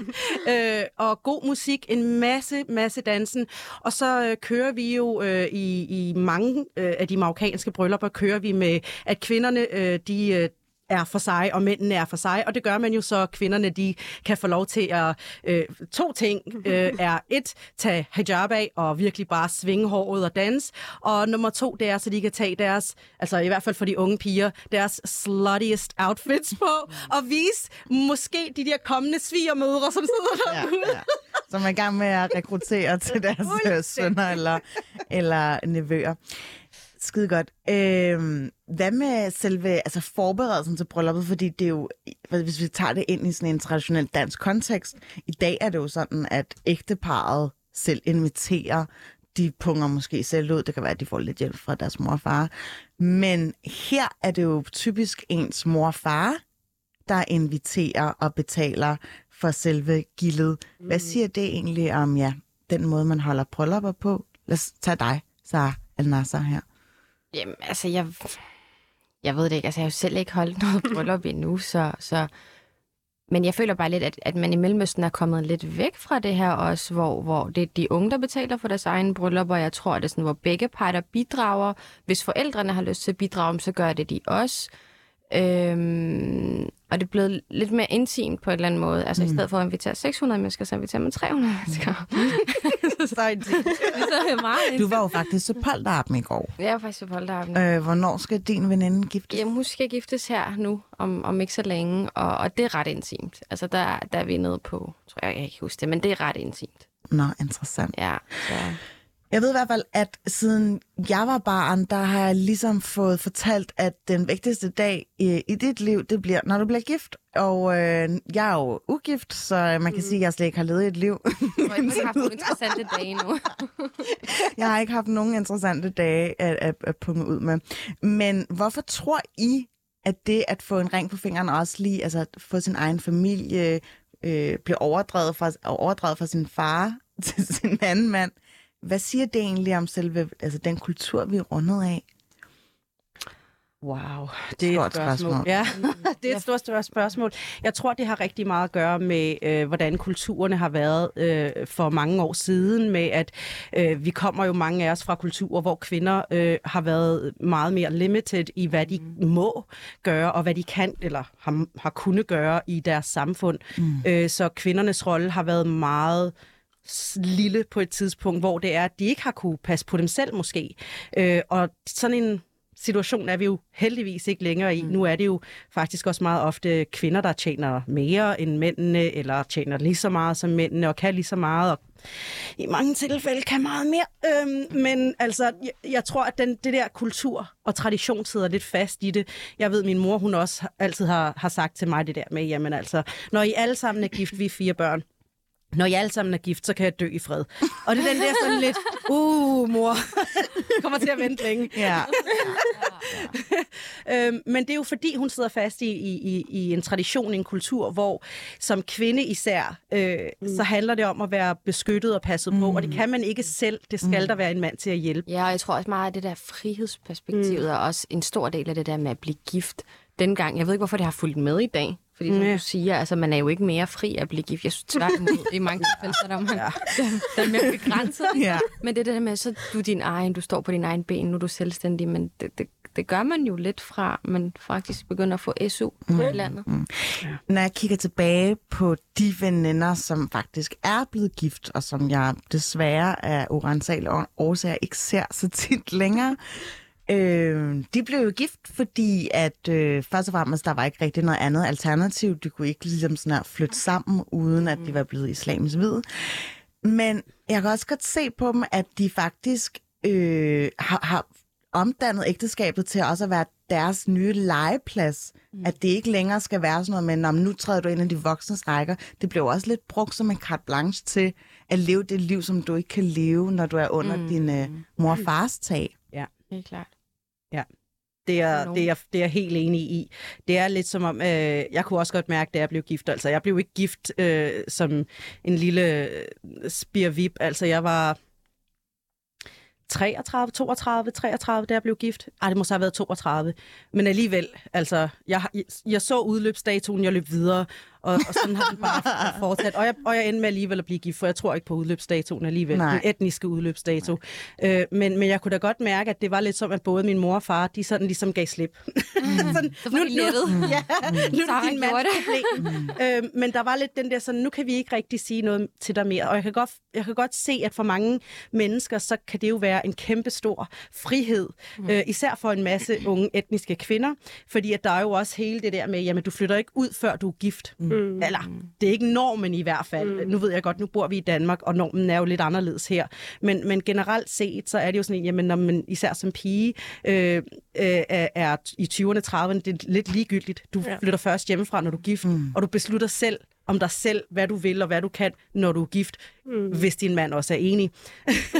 [LAUGHS] øh, og god musik, en masse, masse dansen. Og så øh, kører vi jo øh, i, i mange øh, af de marokkanske bryllupper, kører vi med, at kvinderne, øh, de... Øh, er for sig, og mændene er for sig. Og det gør man jo så, at kvinderne de kan få lov til at... Øh, to ting øh, er et, tage hijab af og virkelig bare svinge håret og danse. Og nummer to, det er, så de kan tage deres, altså i hvert fald for de unge piger, deres sluttiest outfits på, og vise måske de der kommende svigermødre, som sidder Ja, derude. ja. Som er i gang med at rekruttere til [LAUGHS] deres øh, sønner eller, eller nevøer. Skide godt. Øhm, hvad med selve altså forberedelsen til brylluppet? Fordi det er jo, hvis vi tager det ind i sådan en traditionel dansk kontekst, i dag er det jo sådan, at ægteparet selv inviterer, de punger måske selv ud, det kan være, at de får lidt hjælp fra deres mor og far. Men her er det jo typisk ens mor og far, der inviterer og betaler for selve gildet. Hvad siger det egentlig om ja, den måde, man holder bryllupper på? Lad os tage dig, Sara Al-Nasser her. Jamen, altså, jeg, jeg ved det ikke. Altså, jeg har jo selv ikke holdt [LAUGHS] noget bryllup endnu, så, så... Men jeg føler bare lidt, at, at man i Mellemøsten er kommet lidt væk fra det her også, hvor, hvor det er de unge, der betaler for deres egen bryllup, og jeg tror, at det er sådan, hvor begge parter bidrager. Hvis forældrene har lyst til at bidrage, så gør det de også. Øhm, og det er blevet lidt mere intimt på en eller anden måde. Altså mm. i stedet for at invitere 600 mennesker, så inviterer man 300 mennesker. [LAUGHS] Så det er meget du var jo faktisk til polterappen i går. Jeg er faktisk på polterappen. Øh, hvornår skal din veninde giftes? Jamen, hun skal giftes her nu, om, om ikke så længe, og, og det er ret intimt. Altså, der, der er vi nede på, tror jeg, jeg kan ikke huske det, men det er ret intimt. Nå, interessant. Ja, så. Jeg ved i hvert fald, at siden jeg var barn, der har jeg ligesom fået fortalt, at den vigtigste dag i, i dit liv, det bliver, når du bliver gift. Og øh, jeg er jo ugift, så man kan sige, at jeg slet ikke har levet et liv. Jeg har ikke haft nogle interessante dage nu. [LAUGHS] jeg har ikke haft nogen interessante dage at, at, at punge ud med. Men hvorfor tror I, at det at få en ring på fingeren også lige, altså at få sin egen familie, øh, blive overdrevet fra, overdrevet fra sin far [LAUGHS] til sin anden mand, hvad siger det egentlig om selve altså den kultur, vi er rundet af? Wow, det er Stort et spørgsmål. spørgsmål. Ja, [LAUGHS] det er et stort, stort spørgsmål. Jeg tror, det har rigtig meget at gøre med, øh, hvordan kulturerne har været øh, for mange år siden, med at øh, vi kommer jo mange af os fra kulturer, hvor kvinder øh, har været meget mere limited i, hvad de må gøre, og hvad de kan eller har, har kunnet gøre i deres samfund. Mm. Øh, så kvindernes rolle har været meget lille på et tidspunkt, hvor det er, at de ikke har kunne passe på dem selv måske. Øh, og sådan en situation er vi jo heldigvis ikke længere i. Mm. Nu er det jo faktisk også meget ofte kvinder, der tjener mere end mændene, eller tjener lige så meget som mændene, og kan lige så meget, og i mange tilfælde kan meget mere. Øhm, men altså, jeg, jeg tror, at den, det der kultur og tradition sidder lidt fast i det. Jeg ved, min mor, hun også altid har, har sagt til mig det der med, jamen altså, når I alle sammen er gift, vi er fire børn, når I alle sammen er gift, så kan jeg dø i fred. Og det er den der sådan lidt, uh, mor, [LAUGHS] kommer til at vente længe. Ja. [LAUGHS] Øhm, men det er jo fordi, hun sidder fast i, i, i, i en tradition, en kultur, hvor som kvinde især, øh, mm. så handler det om at være beskyttet og passet mm. på, og det kan man ikke selv. Det skal mm. der være en mand til at hjælpe. Ja, og jeg tror også meget, at det der frihedsperspektivet mm. er også en stor del af det der med at blive gift. Dengang, jeg ved ikke, hvorfor det har fulgt med i dag. Fordi som Ja. du siger, altså man er jo ikke mere fri at blive gift. Jeg synes tværtimod, i mange tilfælde, så er der, man, ja. der er mere begrænset. [LAUGHS] Ja. Men det der med, så du er din egen, du står på din egen ben, nu er du selvstændig, men det, det, det gør man jo lidt fra, man faktisk begynder at få SU mm. i landet. Mm. Når jeg kigger tilbage på de veninder, som faktisk er blevet gift, og som jeg desværre af urensagelige årsager ikke ser så tit længere, øh, de blev jo gift, fordi at øh, først og fremmest, der var ikke rigtig noget andet alternativ. De kunne ikke ligesom sådan her flytte sammen, uden at de var blevet islamisk hvide. Men jeg kan også godt se på dem, at de faktisk øh, har, har omdannet ægteskabet til også at være deres nye legeplads. Mm. At det ikke længere skal være sådan noget med, "Nå, men nu træder du ind i de voksnes rækker. Det bliver jo også lidt brugt som en carte blanche til at leve det liv, som du ikke kan leve, når du er under mm. din øh, mor og fars tag. Helt klart. Det er, Nogen. det, er, jeg- det er jeg helt enig i. Det er lidt som om, øh, jeg kunne også godt mærke, da jeg blev gift. Altså, jeg blev ikke gift øh, som en lille øh, spirvip. Altså, jeg var 33, 32, 33, da jeg blev gift. Ej, det må så have været 32. Men alligevel, altså, jeg, jeg så udløbsdatoen, jeg løb videre, og, og sådan har den bare fortsat. Og jeg, og jeg endte med alligevel at blive gift, for jeg tror ikke på udløbsdatoen alligevel. Nej. Den etniske udløbsdato. Øh, men, men jeg kunne da godt mærke, at det var lidt som, at både min mor og far, de sådan ligesom gav slip. Mm. [LAUGHS] sådan, Så var de lettet. [LAUGHS] ja, nu er det din mands problem. øh, men der var lidt den der sådan, nu kan vi ikke rigtig sige noget til dig mere. Og jeg kan godt, jeg kan godt se, at for mange mennesker, så kan det jo være en kæmpe stor frihed. Mm. Øh, især for en masse unge etniske kvinder. Fordi at der er jo også hele det der med, jamen du flytter ikke ud, før du er gift. Mm. Eller, det er ikke normen i hvert fald. Mm. Nu ved jeg godt, nu bor vi i Danmark, og normen er jo lidt anderledes her. Men, men generelt set, så er det jo sådan en, jamen når man især som pige øh, øh, er er i 20'erne, 30'erne, det er lidt ligegyldigt. Du Ja. flytter først hjemmefra, når du er gift, mm. og du beslutter selv om dig selv, hvad du vil og hvad du kan, når du er gift, mm. hvis din mand også er enig.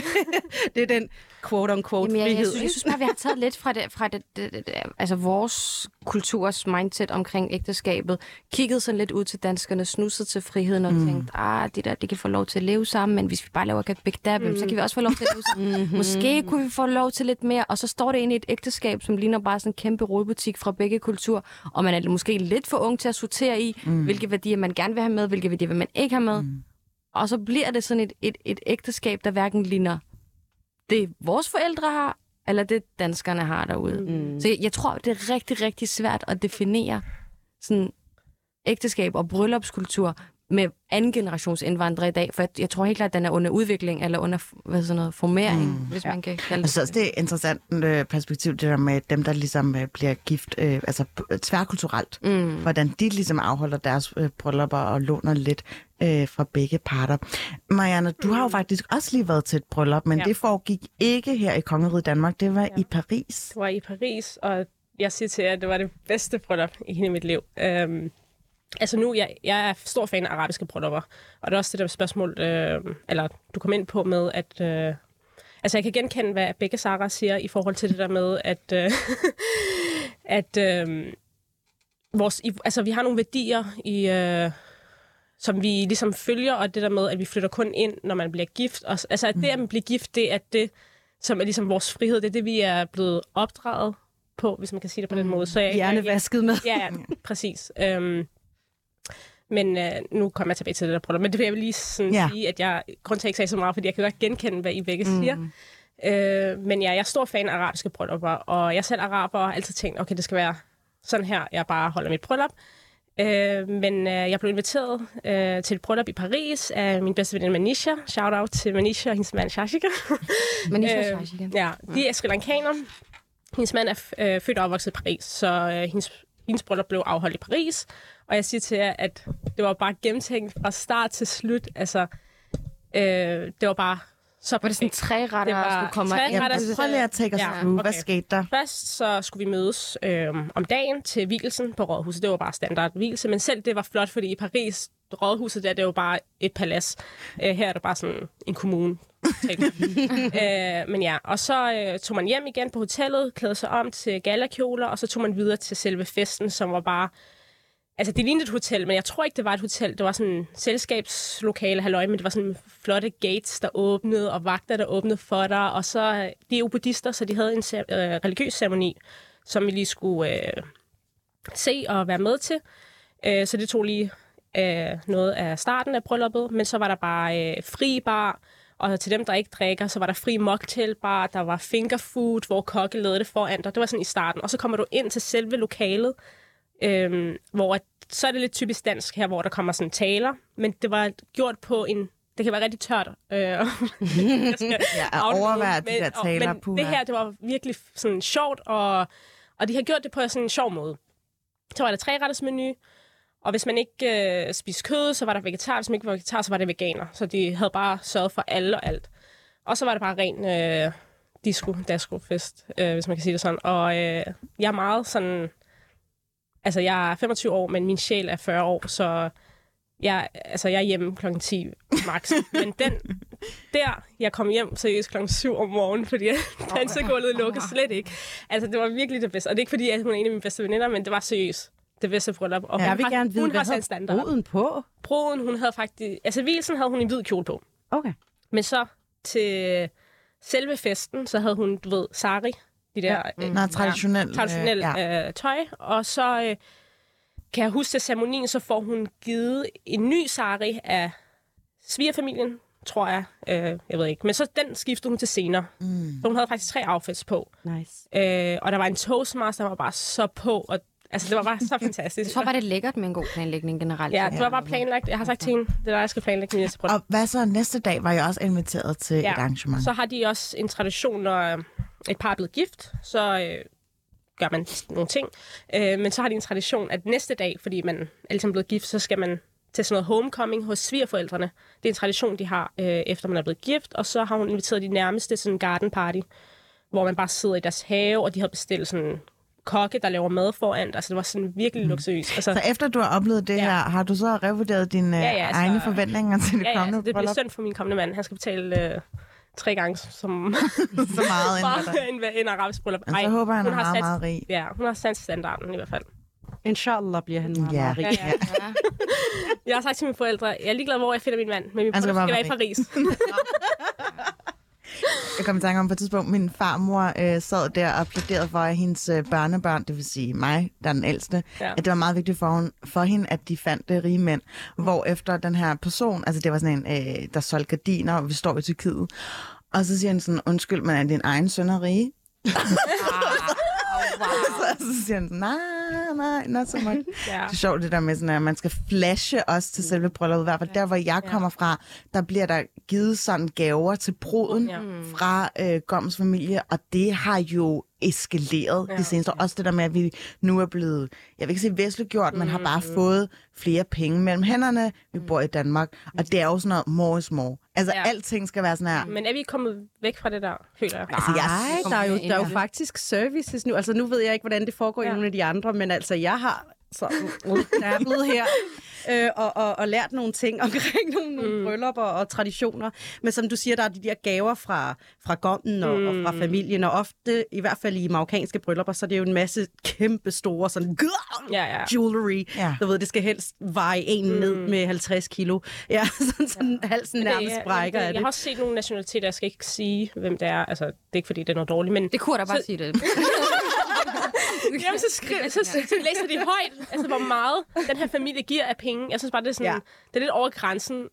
[LAUGHS] det er den quote-unquote Jamen, jeg, jeg, frihed. synes, jeg synes bare, vi har taget lidt fra, det, fra det, det, det, det, altså vores kulturs mindset omkring ægteskabet, kigget sådan lidt ud til danskerne, snusset til friheden og mm. tænkt, ah, de der, de kan få lov til at leve sammen, men hvis vi bare laver big dab, mm. så kan vi også få lov til at leve sammen. [LAUGHS] Mhm. Måske kunne vi få lov til lidt mere, og så står det i et ægteskab, som ligner bare sådan en kæmpe rådbutik fra begge kulturer, og man er måske lidt for ung til at sortere i, mm. hvilke værdier man gerne vil have med, hvilke værdier man ikke have med. Mm. Og så bliver det sådan et, et, et ægteskab, der hverken ligner det, vores forældre har, eller det, danskerne har derude. Mm. Så jeg, jeg tror, det er rigtig, rigtig svært at definere sådan ægteskab og bryllupskultur med anden generations indvandrere i dag, for jeg, jeg tror helt klart, at den er under udvikling, eller under hvad sådan noget, formering, mm. hvis ja. man kan kalde Jeg det. synes også, det er et interessant øh, perspektiv, det der med dem, der ligesom øh, bliver gift, øh, altså tværkulturelt. Mm. Hvordan de ligesom afholder deres øh, bryllupper og låner lidt øh, fra begge parter. Marianne, du har jo faktisk også lige været til et bryllup, men Ja. det foregik ikke her i Kongeriget Danmark. Det var Ja. i Paris. Det var i Paris, og jeg siger til jer, at det var det bedste bryllup i hele mit liv. Øhm, altså nu, jeg, jeg er stor fan af arabiske bryllupper, og det er også det der spørgsmål, øh, eller du kom ind på med, at... Øh, altså jeg kan genkende, hvad begge Sara siger i forhold til det der med, at... Øh, [LAUGHS] at øh, vores, i, altså vi har nogle værdier i... Øh, som vi ligesom følger, og det der med, at vi flytter kun ind, når man bliver gift. Og, altså, at det, at man bliver gift, det er det, som er ligesom vores frihed. Det er det, vi er blevet opdraget på, hvis man kan sige det på den måde. Så jeg, Hjernevasket med. Ja, ja, præcis. Øhm, men øh, nu kommer jeg tilbage til det der bryllup. Men det vil jeg lige sådan Ja. sige, at jeg, grund til, at jeg ikke sagde så meget, fordi jeg kan godt genkende, hvad I begge mm. siger. Øh, men ja, jeg er stor fan af arabiske bryllupper, og jeg selv araber og har altid tænkt, okay, det skal være sådan her, jeg bare holder mit bryllup. Øh, men øh, jeg blev inviteret øh, til et bryllup i Paris af min bedste veninde Manisha. Shout out til Manisha og hendes mand Shashika. [LAUGHS] Men I Øh, øh, Ja, de er sri lankanere. Hendes mand er øh, født og opvokset i Paris, så øh, hendes, hendes bryllup blev afholdt i Paris. Og jeg siger til jer, at det var bare gennemtænkt fra start til slut. Altså, øh, det var bare så Var det sådan tre retter, Det var skulle komme tre ind? retter. Jamen, prøv lige at take os Ja, through. Hvad okay. skete der? Først så skulle vi mødes øh, om dagen til hvilelsen på Rådhuset. Det var bare standard hvilelse, men selv det var flot, fordi i Paris, Rådhuset der, det jo bare et palads. Øh, her er det bare sådan en kommune. [LAUGHS] øh, men ja, og så øh, tog man hjem igen på hotellet, klædede sig om til galakjoler, og så tog man videre til selve festen, som var bare... Altså, det lignede et hotel, men jeg tror ikke, det var et hotel. Det var sådan en selskabslokale, halløj, men det var sådan flotte gates, der åbnede, og vagter, der åbnede for dig. Og så, de er jo buddhister, så de havde en øh, religiøs ceremoni, som vi lige skulle øh, se og være med til. Øh, så det tog lige øh, noget af starten af brylluppet, men så var der bare øh, fri bar, og til dem, der ikke drikker, så var der fri mocktailbar, der var fingerfood, hvor kokke lavede det foran dig. Det var sådan i starten. Og så kommer du ind til selve lokalet, øh, hvor at, så er det lidt typisk dansk her, hvor der kommer sådan taler, men det var gjort på en det kan være rigtig tørt. Øh, [LAUGHS] jeg [LAUGHS] Ja, overvære de men- der taler, Men puha. det her, det var virkelig sådan sjovt, og, og de har gjort det på sådan en sjov måde. Så var der tre retters menu, og hvis man ikke øh, spiste kød, så var der vegetar. Hvis man ikke var vegetar, så var det veganer. Så de havde bare sørget for alle og alt. Og så var det bare ren øh, disco, dasko fest, øh, hvis man kan sige det sådan. Og øh, jeg er meget sådan... Altså, jeg er 25 år, men min sjæl er 40 år, så jeg, altså, jeg er hjemme klokken 10 max. men den der, jeg kom hjem seriøst klokken 7 om morgenen, fordi [LAUGHS] dansegulvet lukkede slet ikke. Altså, det var virkelig det bedste. Og det er ikke, fordi at hun er en af mine bedste veninder, men det var seriøst det bedste bryllup. Og Jeg hun vil har- gerne vide, hun hvad havde standard. bruden på? Bruden, hun havde faktisk... Altså, hvilsen havde hun en hvid kjole på. Okay. Men så til selve festen, så havde hun, du ved, sari. De der... Ja. Nå, traditionel. traditionel øh, ja. øh, tøj. Og så øh, kan jeg huske til ceremonien, så får hun givet en ny sari af svigerfamilien, tror jeg. Øh, jeg ved ikke. Men så den skiftede hun til senere. Mm. Så hun havde faktisk tre outfits på. Nice. Øh, og der var en toastmaster, der var bare så på. Og, altså, det var bare så fantastisk. Jeg tror bare, det er lækkert med en god planlægning generelt. Ja, det var bare planlagt. Jeg har sagt til hende, det er der, jeg skal planlægge min næste. Og hvad så næste dag? Var jeg også inviteret til Ja, et arrangement? Så har de også en tradition, når øh, et par er blevet gift, så øh, gør man nogle ting. Øh, men så har de en tradition, at næste dag, fordi man er ligesom blevet gift, så skal man til sådan noget homecoming hos svigerforældrene. Det er en tradition, de har, øh, efter man er blevet gift. Og så har hun inviteret de nærmeste til sådan en garden party, hvor man bare sidder i deres have, og de har bestilt sådan kokke, der laver mad foran. Altså, det var sådan virkelig luksuriøst. Altså, Så efter du har oplevet det Ja. her, har du så revurderet dine Ja, ja, ja, ja, altså- egne forventninger til det ja, ja, kommende altså, det bliver synd for min kommende mand. Han skal betale øh, tre gange som [LAUGHS] [LAUGHS] Så meget end hvad en, arabisk bryllup. Men så Ej, håber han hun er har meget, sat- meget rig. Ja, hun har sat standarden i hvert fald. Inshallah bliver han meget, Ja. meget rig. Ja, ja. Ja. Jeg har sagt til mine forældre, jeg er ligeglad, hvor jeg finder min mand, men min Han skal bryllup skal være i Paris. [LAUGHS] Jeg kom i tanke om på et tidspunkt, min farmor øh, sad der og plæderede for, at hendes øh, børnebørn, det vil sige mig, der er den ældste, Ja. at det var meget vigtigt for, hun, for hende, at de fandt det rige mænd. Hvor efter den her person, altså det var sådan en, øh, der solgte gardiner, og vi står i Tyrkiet, og så siger han sådan, undskyld, men er din egen søn er rige? [LAUGHS] så, [LAUGHS] så siger han sådan, nej, nej, not so much. [LAUGHS] Ja. Det er sjovt det der med, sådan, at man skal flashe os til selve brylluppet. I hvert fald der, hvor jeg kommer fra, der bliver der givet sådan gaver til bruden Ja. fra øh, Goms familie, og det har jo eskaleret ja. de seneste år. Også det der med, at vi nu er blevet, jeg vil ikke sige væsentliggjort, mm. men har bare fået flere penge mellem hænderne. Vi bor i Danmark, og det er jo sådan noget more is more. Altså, ja. alting skal være sådan her. Men er vi kommet væk fra det der, føler jeg? Altså, jeg Nej, der er, jo, der er jo faktisk services nu. Altså, nu ved jeg ikke, hvordan det foregår ja. i nogle af de andre, men altså, jeg har så blevet her [LAUGHS] øh, og, og, og lært nogle ting [LAUGHS] omkring nogle, nogle bryllupper og traditioner. Men som du siger, der er de der gaver fra, fra gommen og, og fra familien, og ofte, i hvert fald i marokkanske bryllupper, så er det jo en masse kæmpe store sådan, Ja, ja. jewelry. Ja. Du ved, det skal helst veje en ned med 50 kilo. [LAUGHS] Ja, sådan, sådan halsen nærmest Det er- brækker det, af Jeg har det. også set nogle nationaliteter, jeg skal ikke sige, hvem det er. Altså, det er ikke, fordi det er noget dårligt, men... Det kunne da bare Så- sige det. Jamen, så, skriver, så, så, [LAUGHS] så læser de højt, altså hvor meget den her familie giver af penge. Jeg synes bare, det er, sådan, Ja. det er lidt over grænsen.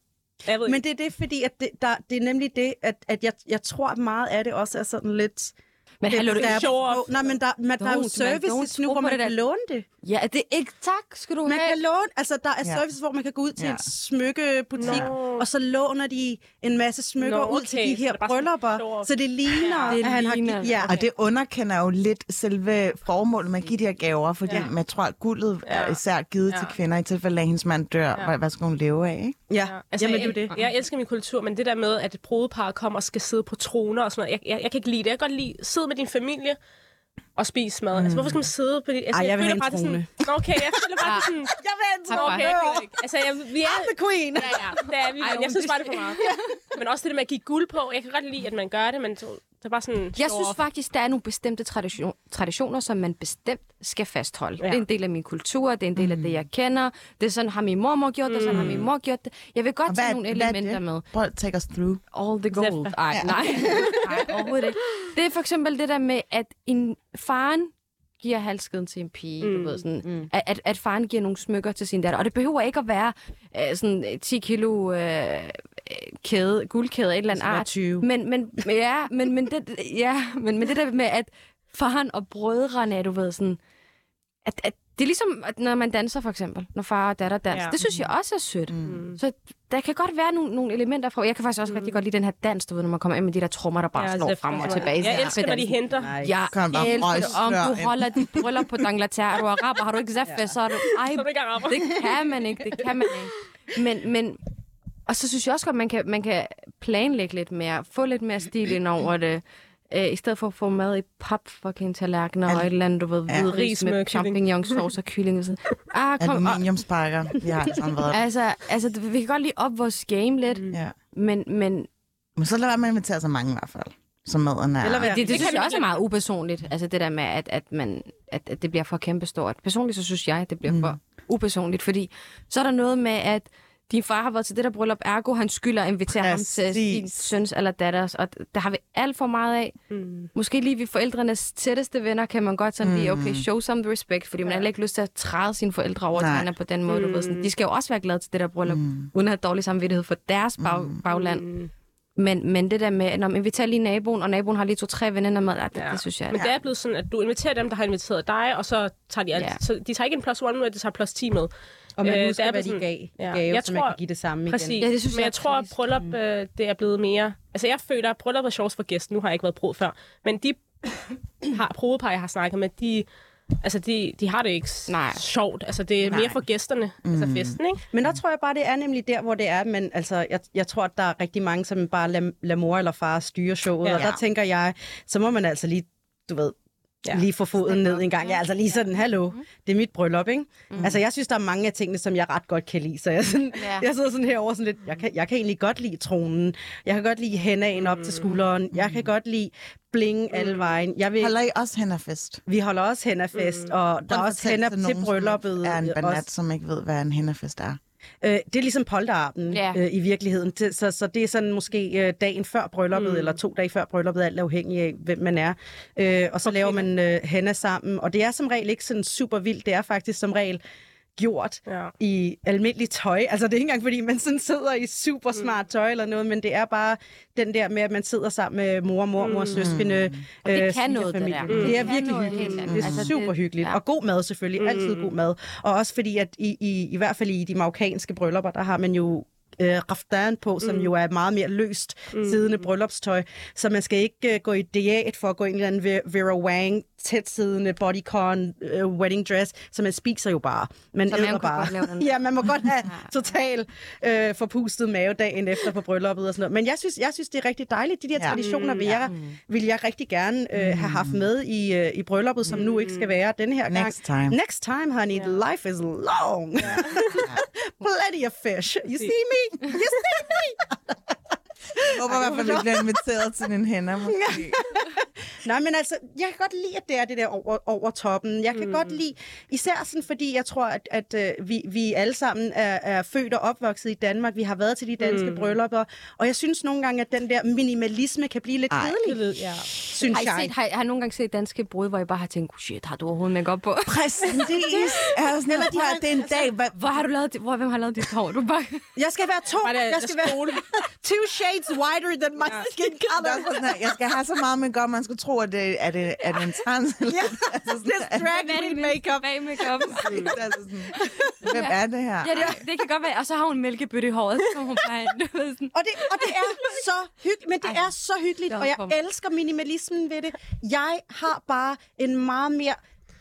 Jeg ved Men det er det, fordi at det, der, det er nemlig det, at, at jeg, jeg tror, at meget af det også er sådan lidt... Men hallo, det er off. Nej, men der, men der er jo man, services don't nu, hvor man det kan låne det. Ja, det er ikke tak, skal du Man have. kan låne, altså der er Ja. services, hvor man kan gå ud til Ja. en smykkebutik, Nå. og så låner de en masse smykker Nå, ud til okay, de her er bryllupper, så det ligner, Ja. Det at han har... ligner- Ja, Og det underkender jo lidt selve formålet med at give de her gaver, fordi ja. Ja. man tror, at guldet ja. er Ja. især givet ja. Ja. til kvinder i tilfælde af, at hendes mand dør. Ja. Hvad, hvad skal hun leve af, ikke? ja. Altså, Jamen, det er det. jeg elsker min kultur, men det der med, at et brudepar kommer og skal sidde på troner og sådan noget, jeg, jeg, jeg kan ikke lide det. Jeg kan godt lide at sidde med din familie og spise mad. Mm. Altså, hvorfor skal man sidde på det? Altså, Ej, jeg vil have en bare, er sådan, Nå, okay, jeg føler bare, er sådan... [LAUGHS] Jeg vil Nå, okay, jeg ikke. Altså, jeg, vi er... the queen! Ja, ja, det er vi. Men jeg synes bare, det er for [LAUGHS] meget. Men også det der med at give guld på. Jeg kan godt lide, at man gør det, men så- det er bare sådan... Jeg synes off. faktisk, der er nogle bestemte tradition, traditioner, som man bestemt skal fastholde. Ja. Ja. Det er en del af min kultur, det er en del af det, jeg kender. Det er sådan, har min mormor gjort det, sådan har min mor gjort det. Jeg vil godt Og tage hvad, nogle hvad er elementer med. Prøv at take us through. All the gold. Ej, nej. [LAUGHS] nej, overhovedet ikke. Det er for eksempel det der med, at en faren giver halskeden til en pige, mm. du ved, sådan, mm. at, at, faren giver nogle smykker til sin datter. Og det behøver ikke at være øh, sådan øh, 10 kilo øh, kæde, guldkæde af et eller andet være art. 20. Men, men, ja, men, men, det, ja, men, men det der med, at faren og brødrene er, du ved, sådan, at, at det er ligesom, at når man danser for eksempel, når far og datter danser. Ja. Ja. Det synes jeg også er sødt. Mm. Så der kan godt være nogle, nogle elementer fra. Jeg kan faktisk også mm. rigtig godt lide den her dans, du ved, når man kommer ind med de der trommer, der bare ja, Ja, slår er frem og tilbage. Jeg elsker, når de henter. Nej. Jeg elsker det. Om du holder dit bryllup på Dangleterre, er du araber, har du ikke [LAUGHS] zaffe, så er du... Ej, Så er du ikke araber. det kan man ikke, det kan man ikke. Men, men og så synes jeg også godt, man kan, man kan planlægge lidt mere, få lidt mere stil ind over det, øh, i stedet for at få mad i pap fucking tallerkener og et eller andet, du ved, Ja. hvid ris med med champignonsauce og kylling. Og sådan. Ah, [LAUGHS] kom, Aluminiumspakker. Vi har alle sammen været. altså, altså, vi kan godt lige op vores game lidt, mm. Ja. men, men Men så lad være med at invitere så mange i hvert fald. Som maden er. Eller hvad? det, det, det kan synes jeg også er meget upersonligt. Altså det der med, at, at, man, at, at det bliver for kæmpestort. Personligt så synes jeg, at det bliver mm. for upersonligt, fordi så er der noget med, at din far har været til det der bryllup, ergo han skylder at invitere ham til Præcis. sin søns eller datters, og der har vi alt for meget af. Mm. Måske lige vi forældrenes tætteste venner, kan man godt sådan lige, okay, show some respect, fordi man har heller ikke lyst til at træde sine forældre over tæerne på den måde. Du ved, sådan. De skal jo også være glade til det der bryllup, mm. uden at have dårlig samvittighed for deres bag, bagland. Mm. Men, men det der med, når man inviterer lige naboen, og naboen har lige to-tre veninder med, ja, det, ja. det synes jeg... Men det er blevet sådan, at du inviterer dem, der har inviteret dig, og så tager de alt. Ja. Ja. Så de tager ikke en plus one med, de tager plus 10 med. Og man Øh, husker, er hvad de sådan- gav Ja. gave, Jeg så man tror- kan give det samme Præcis. igen. Ja, det synes men jeg jeg, tror, at bryllup, øh, det er blevet mere... Altså, jeg føler, at bryllup er sjovt for gæsten. Nu har jeg ikke været brud før. Men de [COUGHS] har, brudepar, jeg har snakket med, de, altså, de, de har det ikke Nej. sjovt. Altså, det er mere for gæsterne, mm. altså festen, ikke? Men der tror jeg bare, det er nemlig der, hvor det er, men altså, jeg, jeg tror, at der er rigtig mange, som bare lader, lader mor eller far styre showet, Ja. ja. og der tænker jeg, så må man altså lige, du ved, ja. lige få foden ned en gang. Ja, altså lige sådan, hallo, det er mit bryllup, ikke? Mm. Altså, jeg synes, der er mange af tingene, som jeg ret godt kan lide, så jeg, sådan, Ja. jeg sidder sådan herovre sådan lidt, jeg kan, jeg kan egentlig godt lide tronen, jeg kan godt lide hænaen op til skulderen, jeg kan godt lide bling alle vejen. Jeg vil, Holder I også henderfest? vi holder også hændafest, mm. og der er også hænder til brylluppet. er en også. banat, som ikke ved, hvad en hændefest er. Øh, det er ligesom polterarten Ja. øh, i virkeligheden. Det- Så, så det er sådan måske øh, dagen før brylluppet, mm. eller to dage før brylluppet, alt afhængig af, hvem man er. Øh, og så laver man øh, henna sammen. Og det er som regel ikke sådan super vildt. Det er faktisk som regel gjort Ja. i almindeligt tøj. Altså det er ikke engang, fordi man sådan sidder i super smart tøj eller noget, men det er bare den der med, at man sidder sammen med mor, mormor, mm. søskende, Og det øh, kan noget, det svigerfamilie. der. Det Det er virkelig hyggeligt. Det er Altså, det- super hyggeligt. ja. Og god mad selvfølgelig. Altid god mad. Og også fordi, at i, i, i hvert fald i de marokkanske bryllupper, der har man jo øh, raftan på, som jo er meget mere løst siddende bryllupstøj. Så man skal ikke øh, gå i diæt for at gå i en eller anden Ve- Vera Wang tæt siddende bodycon øh, wedding dress, så man spiser jo bare. Man Så man bare. godt [LAUGHS] ja, man må godt have [LAUGHS] total øh, forpustet mave dagen efter på brylluppet og sådan noget. Men jeg synes, jeg synes det er rigtig dejligt. De der Ja. traditioner vil jeg, vil jeg rigtig gerne øh, have haft med i, øh, i brylluppet, som nu ikke skal være den her gang. Next time. Next time, honey. Life is long. [LAUGHS] Plenty of fish. You see me? You see me? Jeg håber i hvert fald, vi bliver inviteret til din hænder, [LAUGHS] måske. Nej, men altså, jeg kan godt lide, at det er det der over, over toppen. Jeg kan mm. godt lide, især sådan, fordi jeg tror, at, at uh, vi, vi alle sammen er, er født og opvokset i Danmark. Vi har været til de danske mm. bryllupper. Og jeg synes nogle gange, at den der minimalisme kan blive lidt Ej. kedelig, Ja. synes Har I, jeg. set, har, I, har I nogle gange set danske brud, hvor I bare har tænkt, "Oh, shit, har du overhovedet make på? [LAUGHS] Præcis. Er sådan, Eller de har, det er en dag, hvad, Hvor har du lavet det? Hvor, hvem har lavet dit hår? Du bare... Jeg skal være to. Det Jeg skal være two shades [LAUGHS] whiter than my skin Der color. er sådan, at jeg skal have så meget makeup, man skal tro, at det er, det, er det en trans. Eller, Ja, altså sådan, this drag queen makeup. Bag makeup. altså sådan, hvem er det her? Ja, det, det, kan godt være. Og så har hun mælkebøtte i håret. Så hun bare. Du ved sådan. Og det, og det er så hyggeligt, men det er så hyggeligt, det og jeg elsker minimalismen ved det. Jeg har bare en meget mere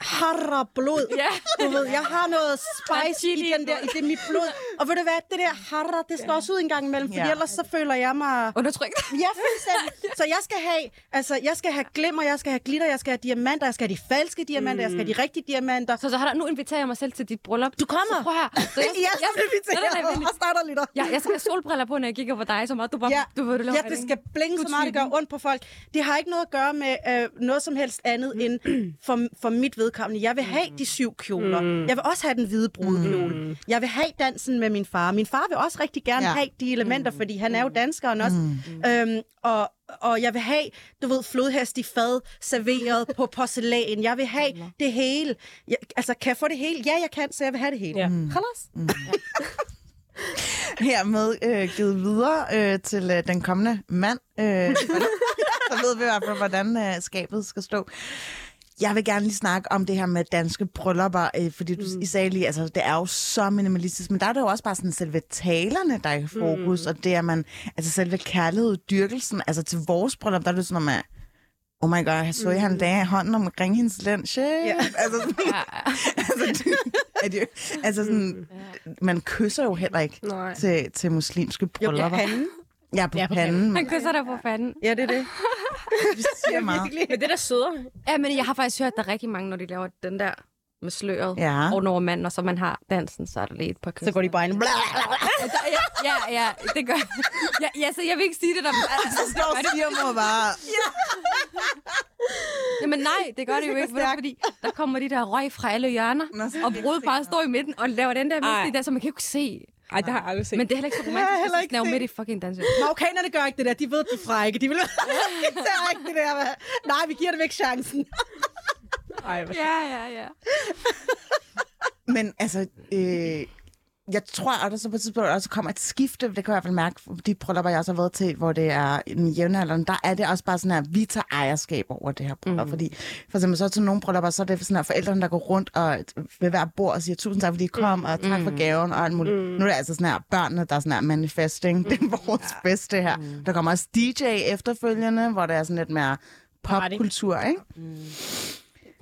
harra blod. Ja. Du ved, jeg har noget spice i, den der, i det mit blod. Og ved du hvad, det der harra, det skal også ud en gang imellem, fordi Ja. ellers så føler jeg mig... Undertrykt. [LAUGHS] Ja, fuldstændig. Så jeg skal have, altså, jeg skal have glimmer, jeg skal have glitter, jeg skal have diamanter, jeg skal have de falske diamanter, jeg skal have de rigtige diamanter. Så, så har der, nu inviterer jeg mig selv til dit bryllup. Du kommer. Så prøv her. Så jeg, [LAUGHS] Ja, så vil vi til Nej, nej, nej, vent at starte lidt. Ja, jeg skal have solbriller på, når jeg kigger på dig, så meget du bare, Ja, du ved, du ja det skal blinke så meget, det gør ondt på folk. Det har ikke noget at gøre med øh, noget som helst andet end [CLEARS THROAT] for, for mit vedkommende. Jeg vil have de syv kjoler. Mm. Jeg vil også have den hvide brudekjole. Jeg vil have dansen med min far. Min far vil også rigtig gerne Ja. have de elementer, fordi han er jo danskeren også. Øhm, og, og jeg vil have, du ved, flodhest i fad serveret på porcelæn. Jeg vil have det hele. Jeg, altså, kan jeg få det hele? Ja, jeg kan, så jeg vil have det hele. Ja. Khalas. Hermed øh, givet videre øh, til øh, den kommende mand. Øh, [LAUGHS] så ved vi i hvert fald, hvordan øh, skabet skal stå. Jeg vil gerne lige snakke om det her med danske bryllupper, øh, fordi du mm. I sagde lige, altså det er jo så minimalistisk, men der er det jo også bare sådan selve talerne, der er i fokus, mm. og det er man, altså selve kærlighed, dyrkelsen, altså til vores bryllup, der er det sådan noget med, oh my god, jeg så mm. han lagde hånden omkring hendes lunch. [LAUGHS] Ja. Altså, sådan, altså, det, jo- altså sådan, man kysser jo heller ikke Nej. til, til muslimske Jo, bryllupper. ja, panden. Ja, på, Ja, ja, på panden. Han kysser dig på fanden. Ja, det er det. [LAUGHS] Det siger meget. Men det der søder. Ja, men jeg har faktisk hørt, at der er rigtig mange, når de laver den der med sløret Ja. og når manden, og så man har dansen, så er der lige et par kys. Så går de bare ind. ja, ja, ja, det gør ja, ja, så jeg vil ikke sige det der. Altså, [LAUGHS] Så står siger mig bare, Jamen nej, det gør det jo ikke, for det er, fordi der kommer de der røg fra alle hjørner, Nå, og det brudet bare står i midten og laver den der der, så man kan jo ikke se. Ej, det har jeg aldrig set. Men det er heller ikke så romantisk, hvis ikke de er set. midt i fucking danse. Marokkanerne gør ikke det der. De ved, de er frække. De vil [LAUGHS] det ikke det der. med- Nej, vi giver dem ikke chancen. Ej. Ja, ja, ja. Men altså, øh, jeg tror, at der så på et tidspunkt også kommer et skifte. Det kan jeg i hvert fald mærke, de bryllupper, jeg også har været til, hvor det er en jævnaldrende, der er det også bare sådan her, vi tager ejerskab over det her bryllup. Mm. Fordi for eksempel så til nogle bryllupper, så er det sådan her, forældrene, der går rundt og ved hver bord og siger tusind tak, fordi I kom, og tak for gaven og alt muligt. Mm. Nu er det altså sådan her, børnene, der er sådan her manifesting. Det er vores ja. bedste her. Der kommer også DJ efterfølgende, hvor det er sådan lidt mere popkultur, ikke?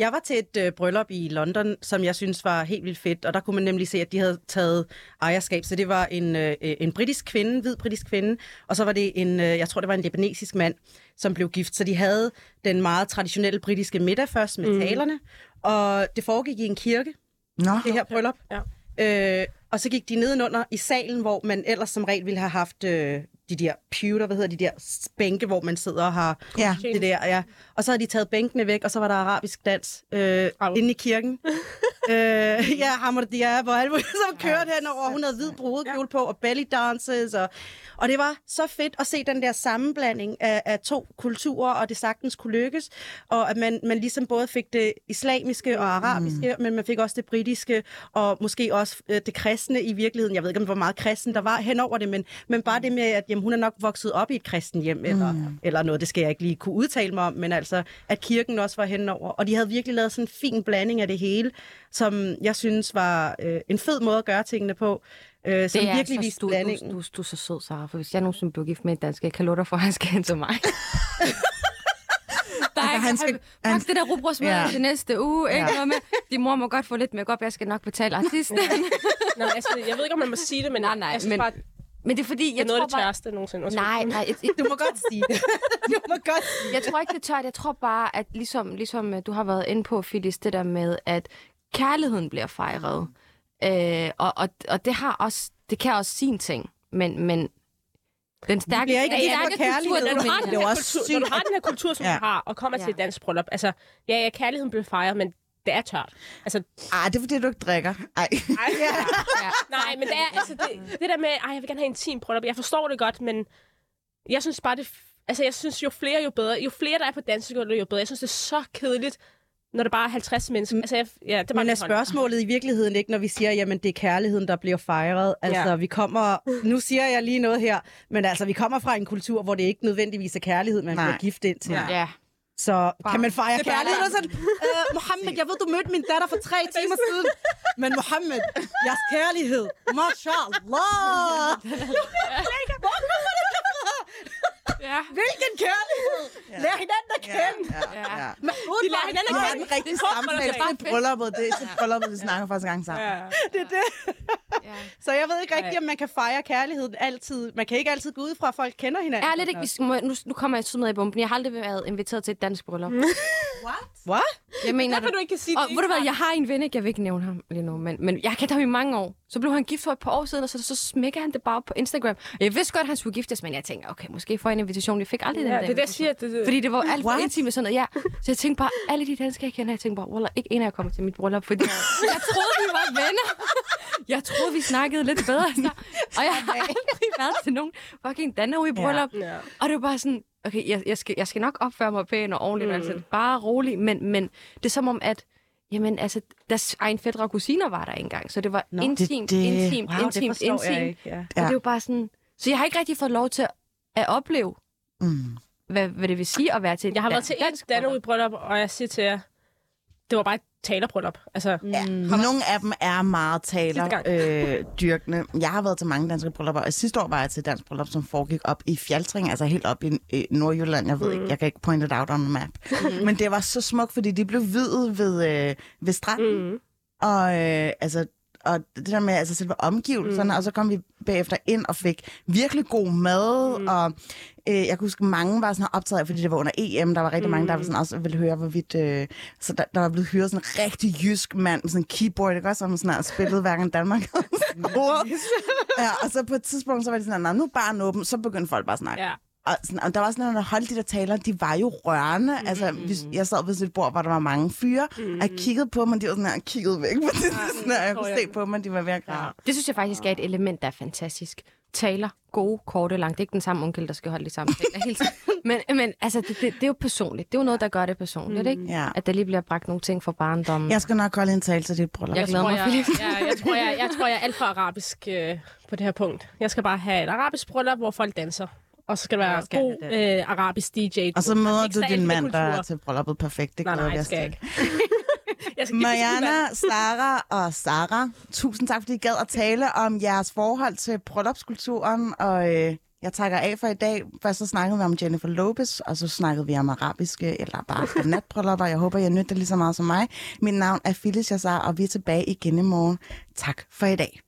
Jeg var til et øh, bryllup i London, som jeg synes var helt vildt fedt, og der kunne man nemlig se, at de havde taget ejerskab. Så det var en, øh, en britisk kvinde, hvid britisk kvinde, og så var det en, øh, jeg tror det var en libanesisk mand, som blev gift. Så de havde den meget traditionelle britiske middag først med mm. talerne, og det foregik i en kirke, Nå, det her bryllup. Ja. Øh, og så gik de nedenunder i salen, hvor man ellers som regel ville have haft øh, de der pewter, hvad hedder de der bænke, hvor man sidder og har Ja. det der, ja. Og så havde de taget bænkene væk, og så var der arabisk dans øh, Au. inde i kirken. [LAUGHS] øh, ja, Hammer Diab og alt muligt, som kørte henover. Hun havde hvid brudekjole på, og belly dances. Og, og det var så fedt at se den der sammenblanding af, af to kulturer, og det sagtens kunne lykkes. Og at man, man ligesom både fik det islamiske og arabiske, mm. men man fik også det britiske, og måske også øh, det kristne i virkeligheden. Jeg ved ikke, om hvor meget kristen der var henover det, men, men bare det med, at jamen, hun er nok vokset op i et kristen hjem, eller, eller noget, det skal jeg ikke lige kunne udtale mig om, men altså, at kirken også var henover. Og de havde virkelig lavet sådan en fin blanding af det hele. som jeg synes var øh, en fed måde at gøre tingene på. Øh, som det er virkelig så viste du, blandingen. du, du, du, er så sød, Sara, for hvis jeg nogensinde bliver gift med en dansk, jeg kan love dig for, at han skal hen til mig. [LAUGHS] Der er Altså, ikke, han skal- han- det der rugbrødsmad Ja. til næste uge, ikke? Ja. Ja. Med. De mor må godt få lidt make jeg skal nok betale artisten. Nå, altså, jeg ved ikke, om man må sige det, men Nej, nej, synes men- bare, Men det er fordi, det er jeg noget tror af det bare... tørste nogensinde. Undskyld. Nej, nej, jeg, jeg, Du må godt sige det. [LAUGHS] du må godt sige jeg tror ikke, det er tørt. Jeg tror bare, at ligesom, ligesom øh, du har været inde på, Phyllis, det der med, at kærligheden bliver fejret. Øh, og, og, og det har også, det kan også sin ting. Men, men den stærke, bliver ikke for stærke kultur, når du, har den er her også kultur, når du har den her kultur, som Ja. ja. du har, og kommer til Ja. et dansk bryllup, altså, ja, ja, kærligheden bliver fejret, men det er tørt. Altså, Ej, det er fordi, du ikke drikker. Ej. ej, ja. Ja. nej, men det er, altså, det, det der med, ej, jeg vil gerne have en intim bryllup, jeg forstår det godt, men jeg synes bare, det, altså, jeg synes, jo flere, jo bedre. Jo flere, der er på dansegulvet, jo bedre. Jeg synes, det er så kedeligt, når det bare er 50 mennesker. Altså, jeg, ja, det er bare Men er spørgsmålet i virkeligheden ikke, når vi siger, jamen det er kærligheden, der bliver fejret? Altså, Ja. vi kommer... Nu siger jeg lige noget her, men altså, vi kommer fra en kultur, hvor det ikke nødvendigvis er kærlighed, man Nej. bliver gift ind til. Ja. Ja. Så kan man fejre Det kærlighed? Og sådan, øh, Mohammed, jeg ved, du mødte min datter for tre [LAUGHS] timer siden. Men Mohammed, jeres kærlighed, mashallah. [LAUGHS] Hvor kommer det fra? Ja. Hvilken kærlighed? Lær hinanden at kende. Ja, ja, ja. Mahmoud, De lærer hinanden at er kende. Det er samtale bare til brylluppet. Det er til brylluppet, vi snakker første gang sammen. Ja. det er det. Ja. Så jeg ved ikke rigtigt, om man kan fejre kærligheden altid. Man kan ikke altid gå ud fra, at folk kender hinanden. Ærligt ikke, vi nu, nu kommer jeg til med i bomben. Jeg har aldrig været inviteret til et dansk bryllup. [LAUGHS] What? Jeg mener Derfor det. du ikke kan sige Og det. ved du hvad, jeg har en ven, ikke? jeg vil ikke nævne ham lige nu, men, men jeg har kendt ham i mange år. Så blev han gift for et par år siden, og så, så smækker han det bare på Instagram. Og jeg vidste godt, at han skulle giftes, men jeg tænker, okay, måske får en invitation. Jeg fik aldrig den Ja, der det er det, jeg invitation. siger. Det, det. Fordi det var alt for intimt og sådan noget, ja. Så jeg tænkte bare, alle de danskere, jeg kender, jeg tænkte bare, Wallah, ikke en af jer kommer til mit bryllup, fordi [LAUGHS] jeg troede, vi var venner. Jeg troede, vi snakkede lidt bedre. Så. [LAUGHS] Og jeg har aldrig været til nogen fucking Danner i bryllup. Ja. Og det var bare sådan, okay, jeg, jeg, skal, jeg skal nok opføre mig pænt og ordentligt, mm. altså bare roligt, men, men det er som om, at Jamen, altså, deres egen fædre og kusiner var der engang, så det var Nå, intimt, det- det- intimt, Wow, intimt, intimt. ikke. Ja. Og det var bare sådan... Så jeg har ikke rigtig fået lov til at opleve, Mm. hvad, hvad det vil sige at være til et Jeg har været til et dansk Dano i bryllup. bryllup, og jeg siger til jer, det var bare et talerbryllup. Altså, Ja, nogle af dem er meget taler Sidste øh, dyrkende. Jeg har været til mange danske bryllupper, og sidste år var jeg til et dansk bryllup, som foregik op i Fjaltring, altså helt op i øh, Nordjylland. Jeg ved Mm. ikke, jeg kan ikke point it out on the map. Men det var så smukt, fordi de blev videt ved, øh, ved stranden. mm. Og øh, altså og det der med altså selve omgivelserne, mm. og så kom vi bagefter ind og fik virkelig god mad, mm. og øh, jeg kan huske, mange var sådan optaget af, fordi det var under EM, der var rigtig mm. mange, der var sådan også ville høre, hvorvidt, øh, så der, der var blevet hyret sådan en rigtig jysk mand med sådan en keyboard, ikke også, som sådan har spillet hverken Danmark [LAUGHS] og ja, og så på et tidspunkt, så var det sådan, at nu er barn åben, så begyndte folk bare at snakke. Ja. Og, sådan, og der var sådan, når der holdt de der taler, de var jo rørende. Mm. Altså, hvis, jeg sad ved et bord, hvor der var mange fyre, mm. og jeg kiggede på dem, og de var sådan her, kiggede væk. [LAUGHS] Fordi ja, sådan her, jeg kunne se jeg. på dem, og de var ved at græde. Det synes jeg faktisk er et element, der er fantastisk. Taler, gode, korte, langt. Det er ikke den samme onkel, der skal holde de samme taler hele tiden. [LAUGHS] Men, men altså, det, det, det, er jo personligt. Det er jo noget, der gør det personligt, ikke? Ja. At der lige bliver bragt nogle ting fra barndommen. Jeg skal nok holde en tale til dit bryllup. Jeg glæder tror, mig, jeg, ja, jeg, tror, jeg, jeg tror, jeg er alt for arabisk øh, på det her punkt. Jeg skal bare have et arabisk bryllup, hvor folk danser. Og så skal der være god øh, arabisk DJ. Og så møder du din mand, der kultur. er til brylluppet perfekt. Det Nej, nej, skal jeg til. ikke. [LAUGHS] jeg skal Mariana, Sara og Sara, tusind tak, fordi I gad at tale om jeres forhold til bryllupskulturen, og øh, jeg takker af for i dag. Først så snakkede vi om Jennifer Lopez, og så snakkede vi om arabiske, eller bare natbryllupper. Jeg håber, jeg nytter det lige så meget som mig. Mit navn er Phyllis Jassar, og vi er tilbage igen i morgen. Tak for i dag.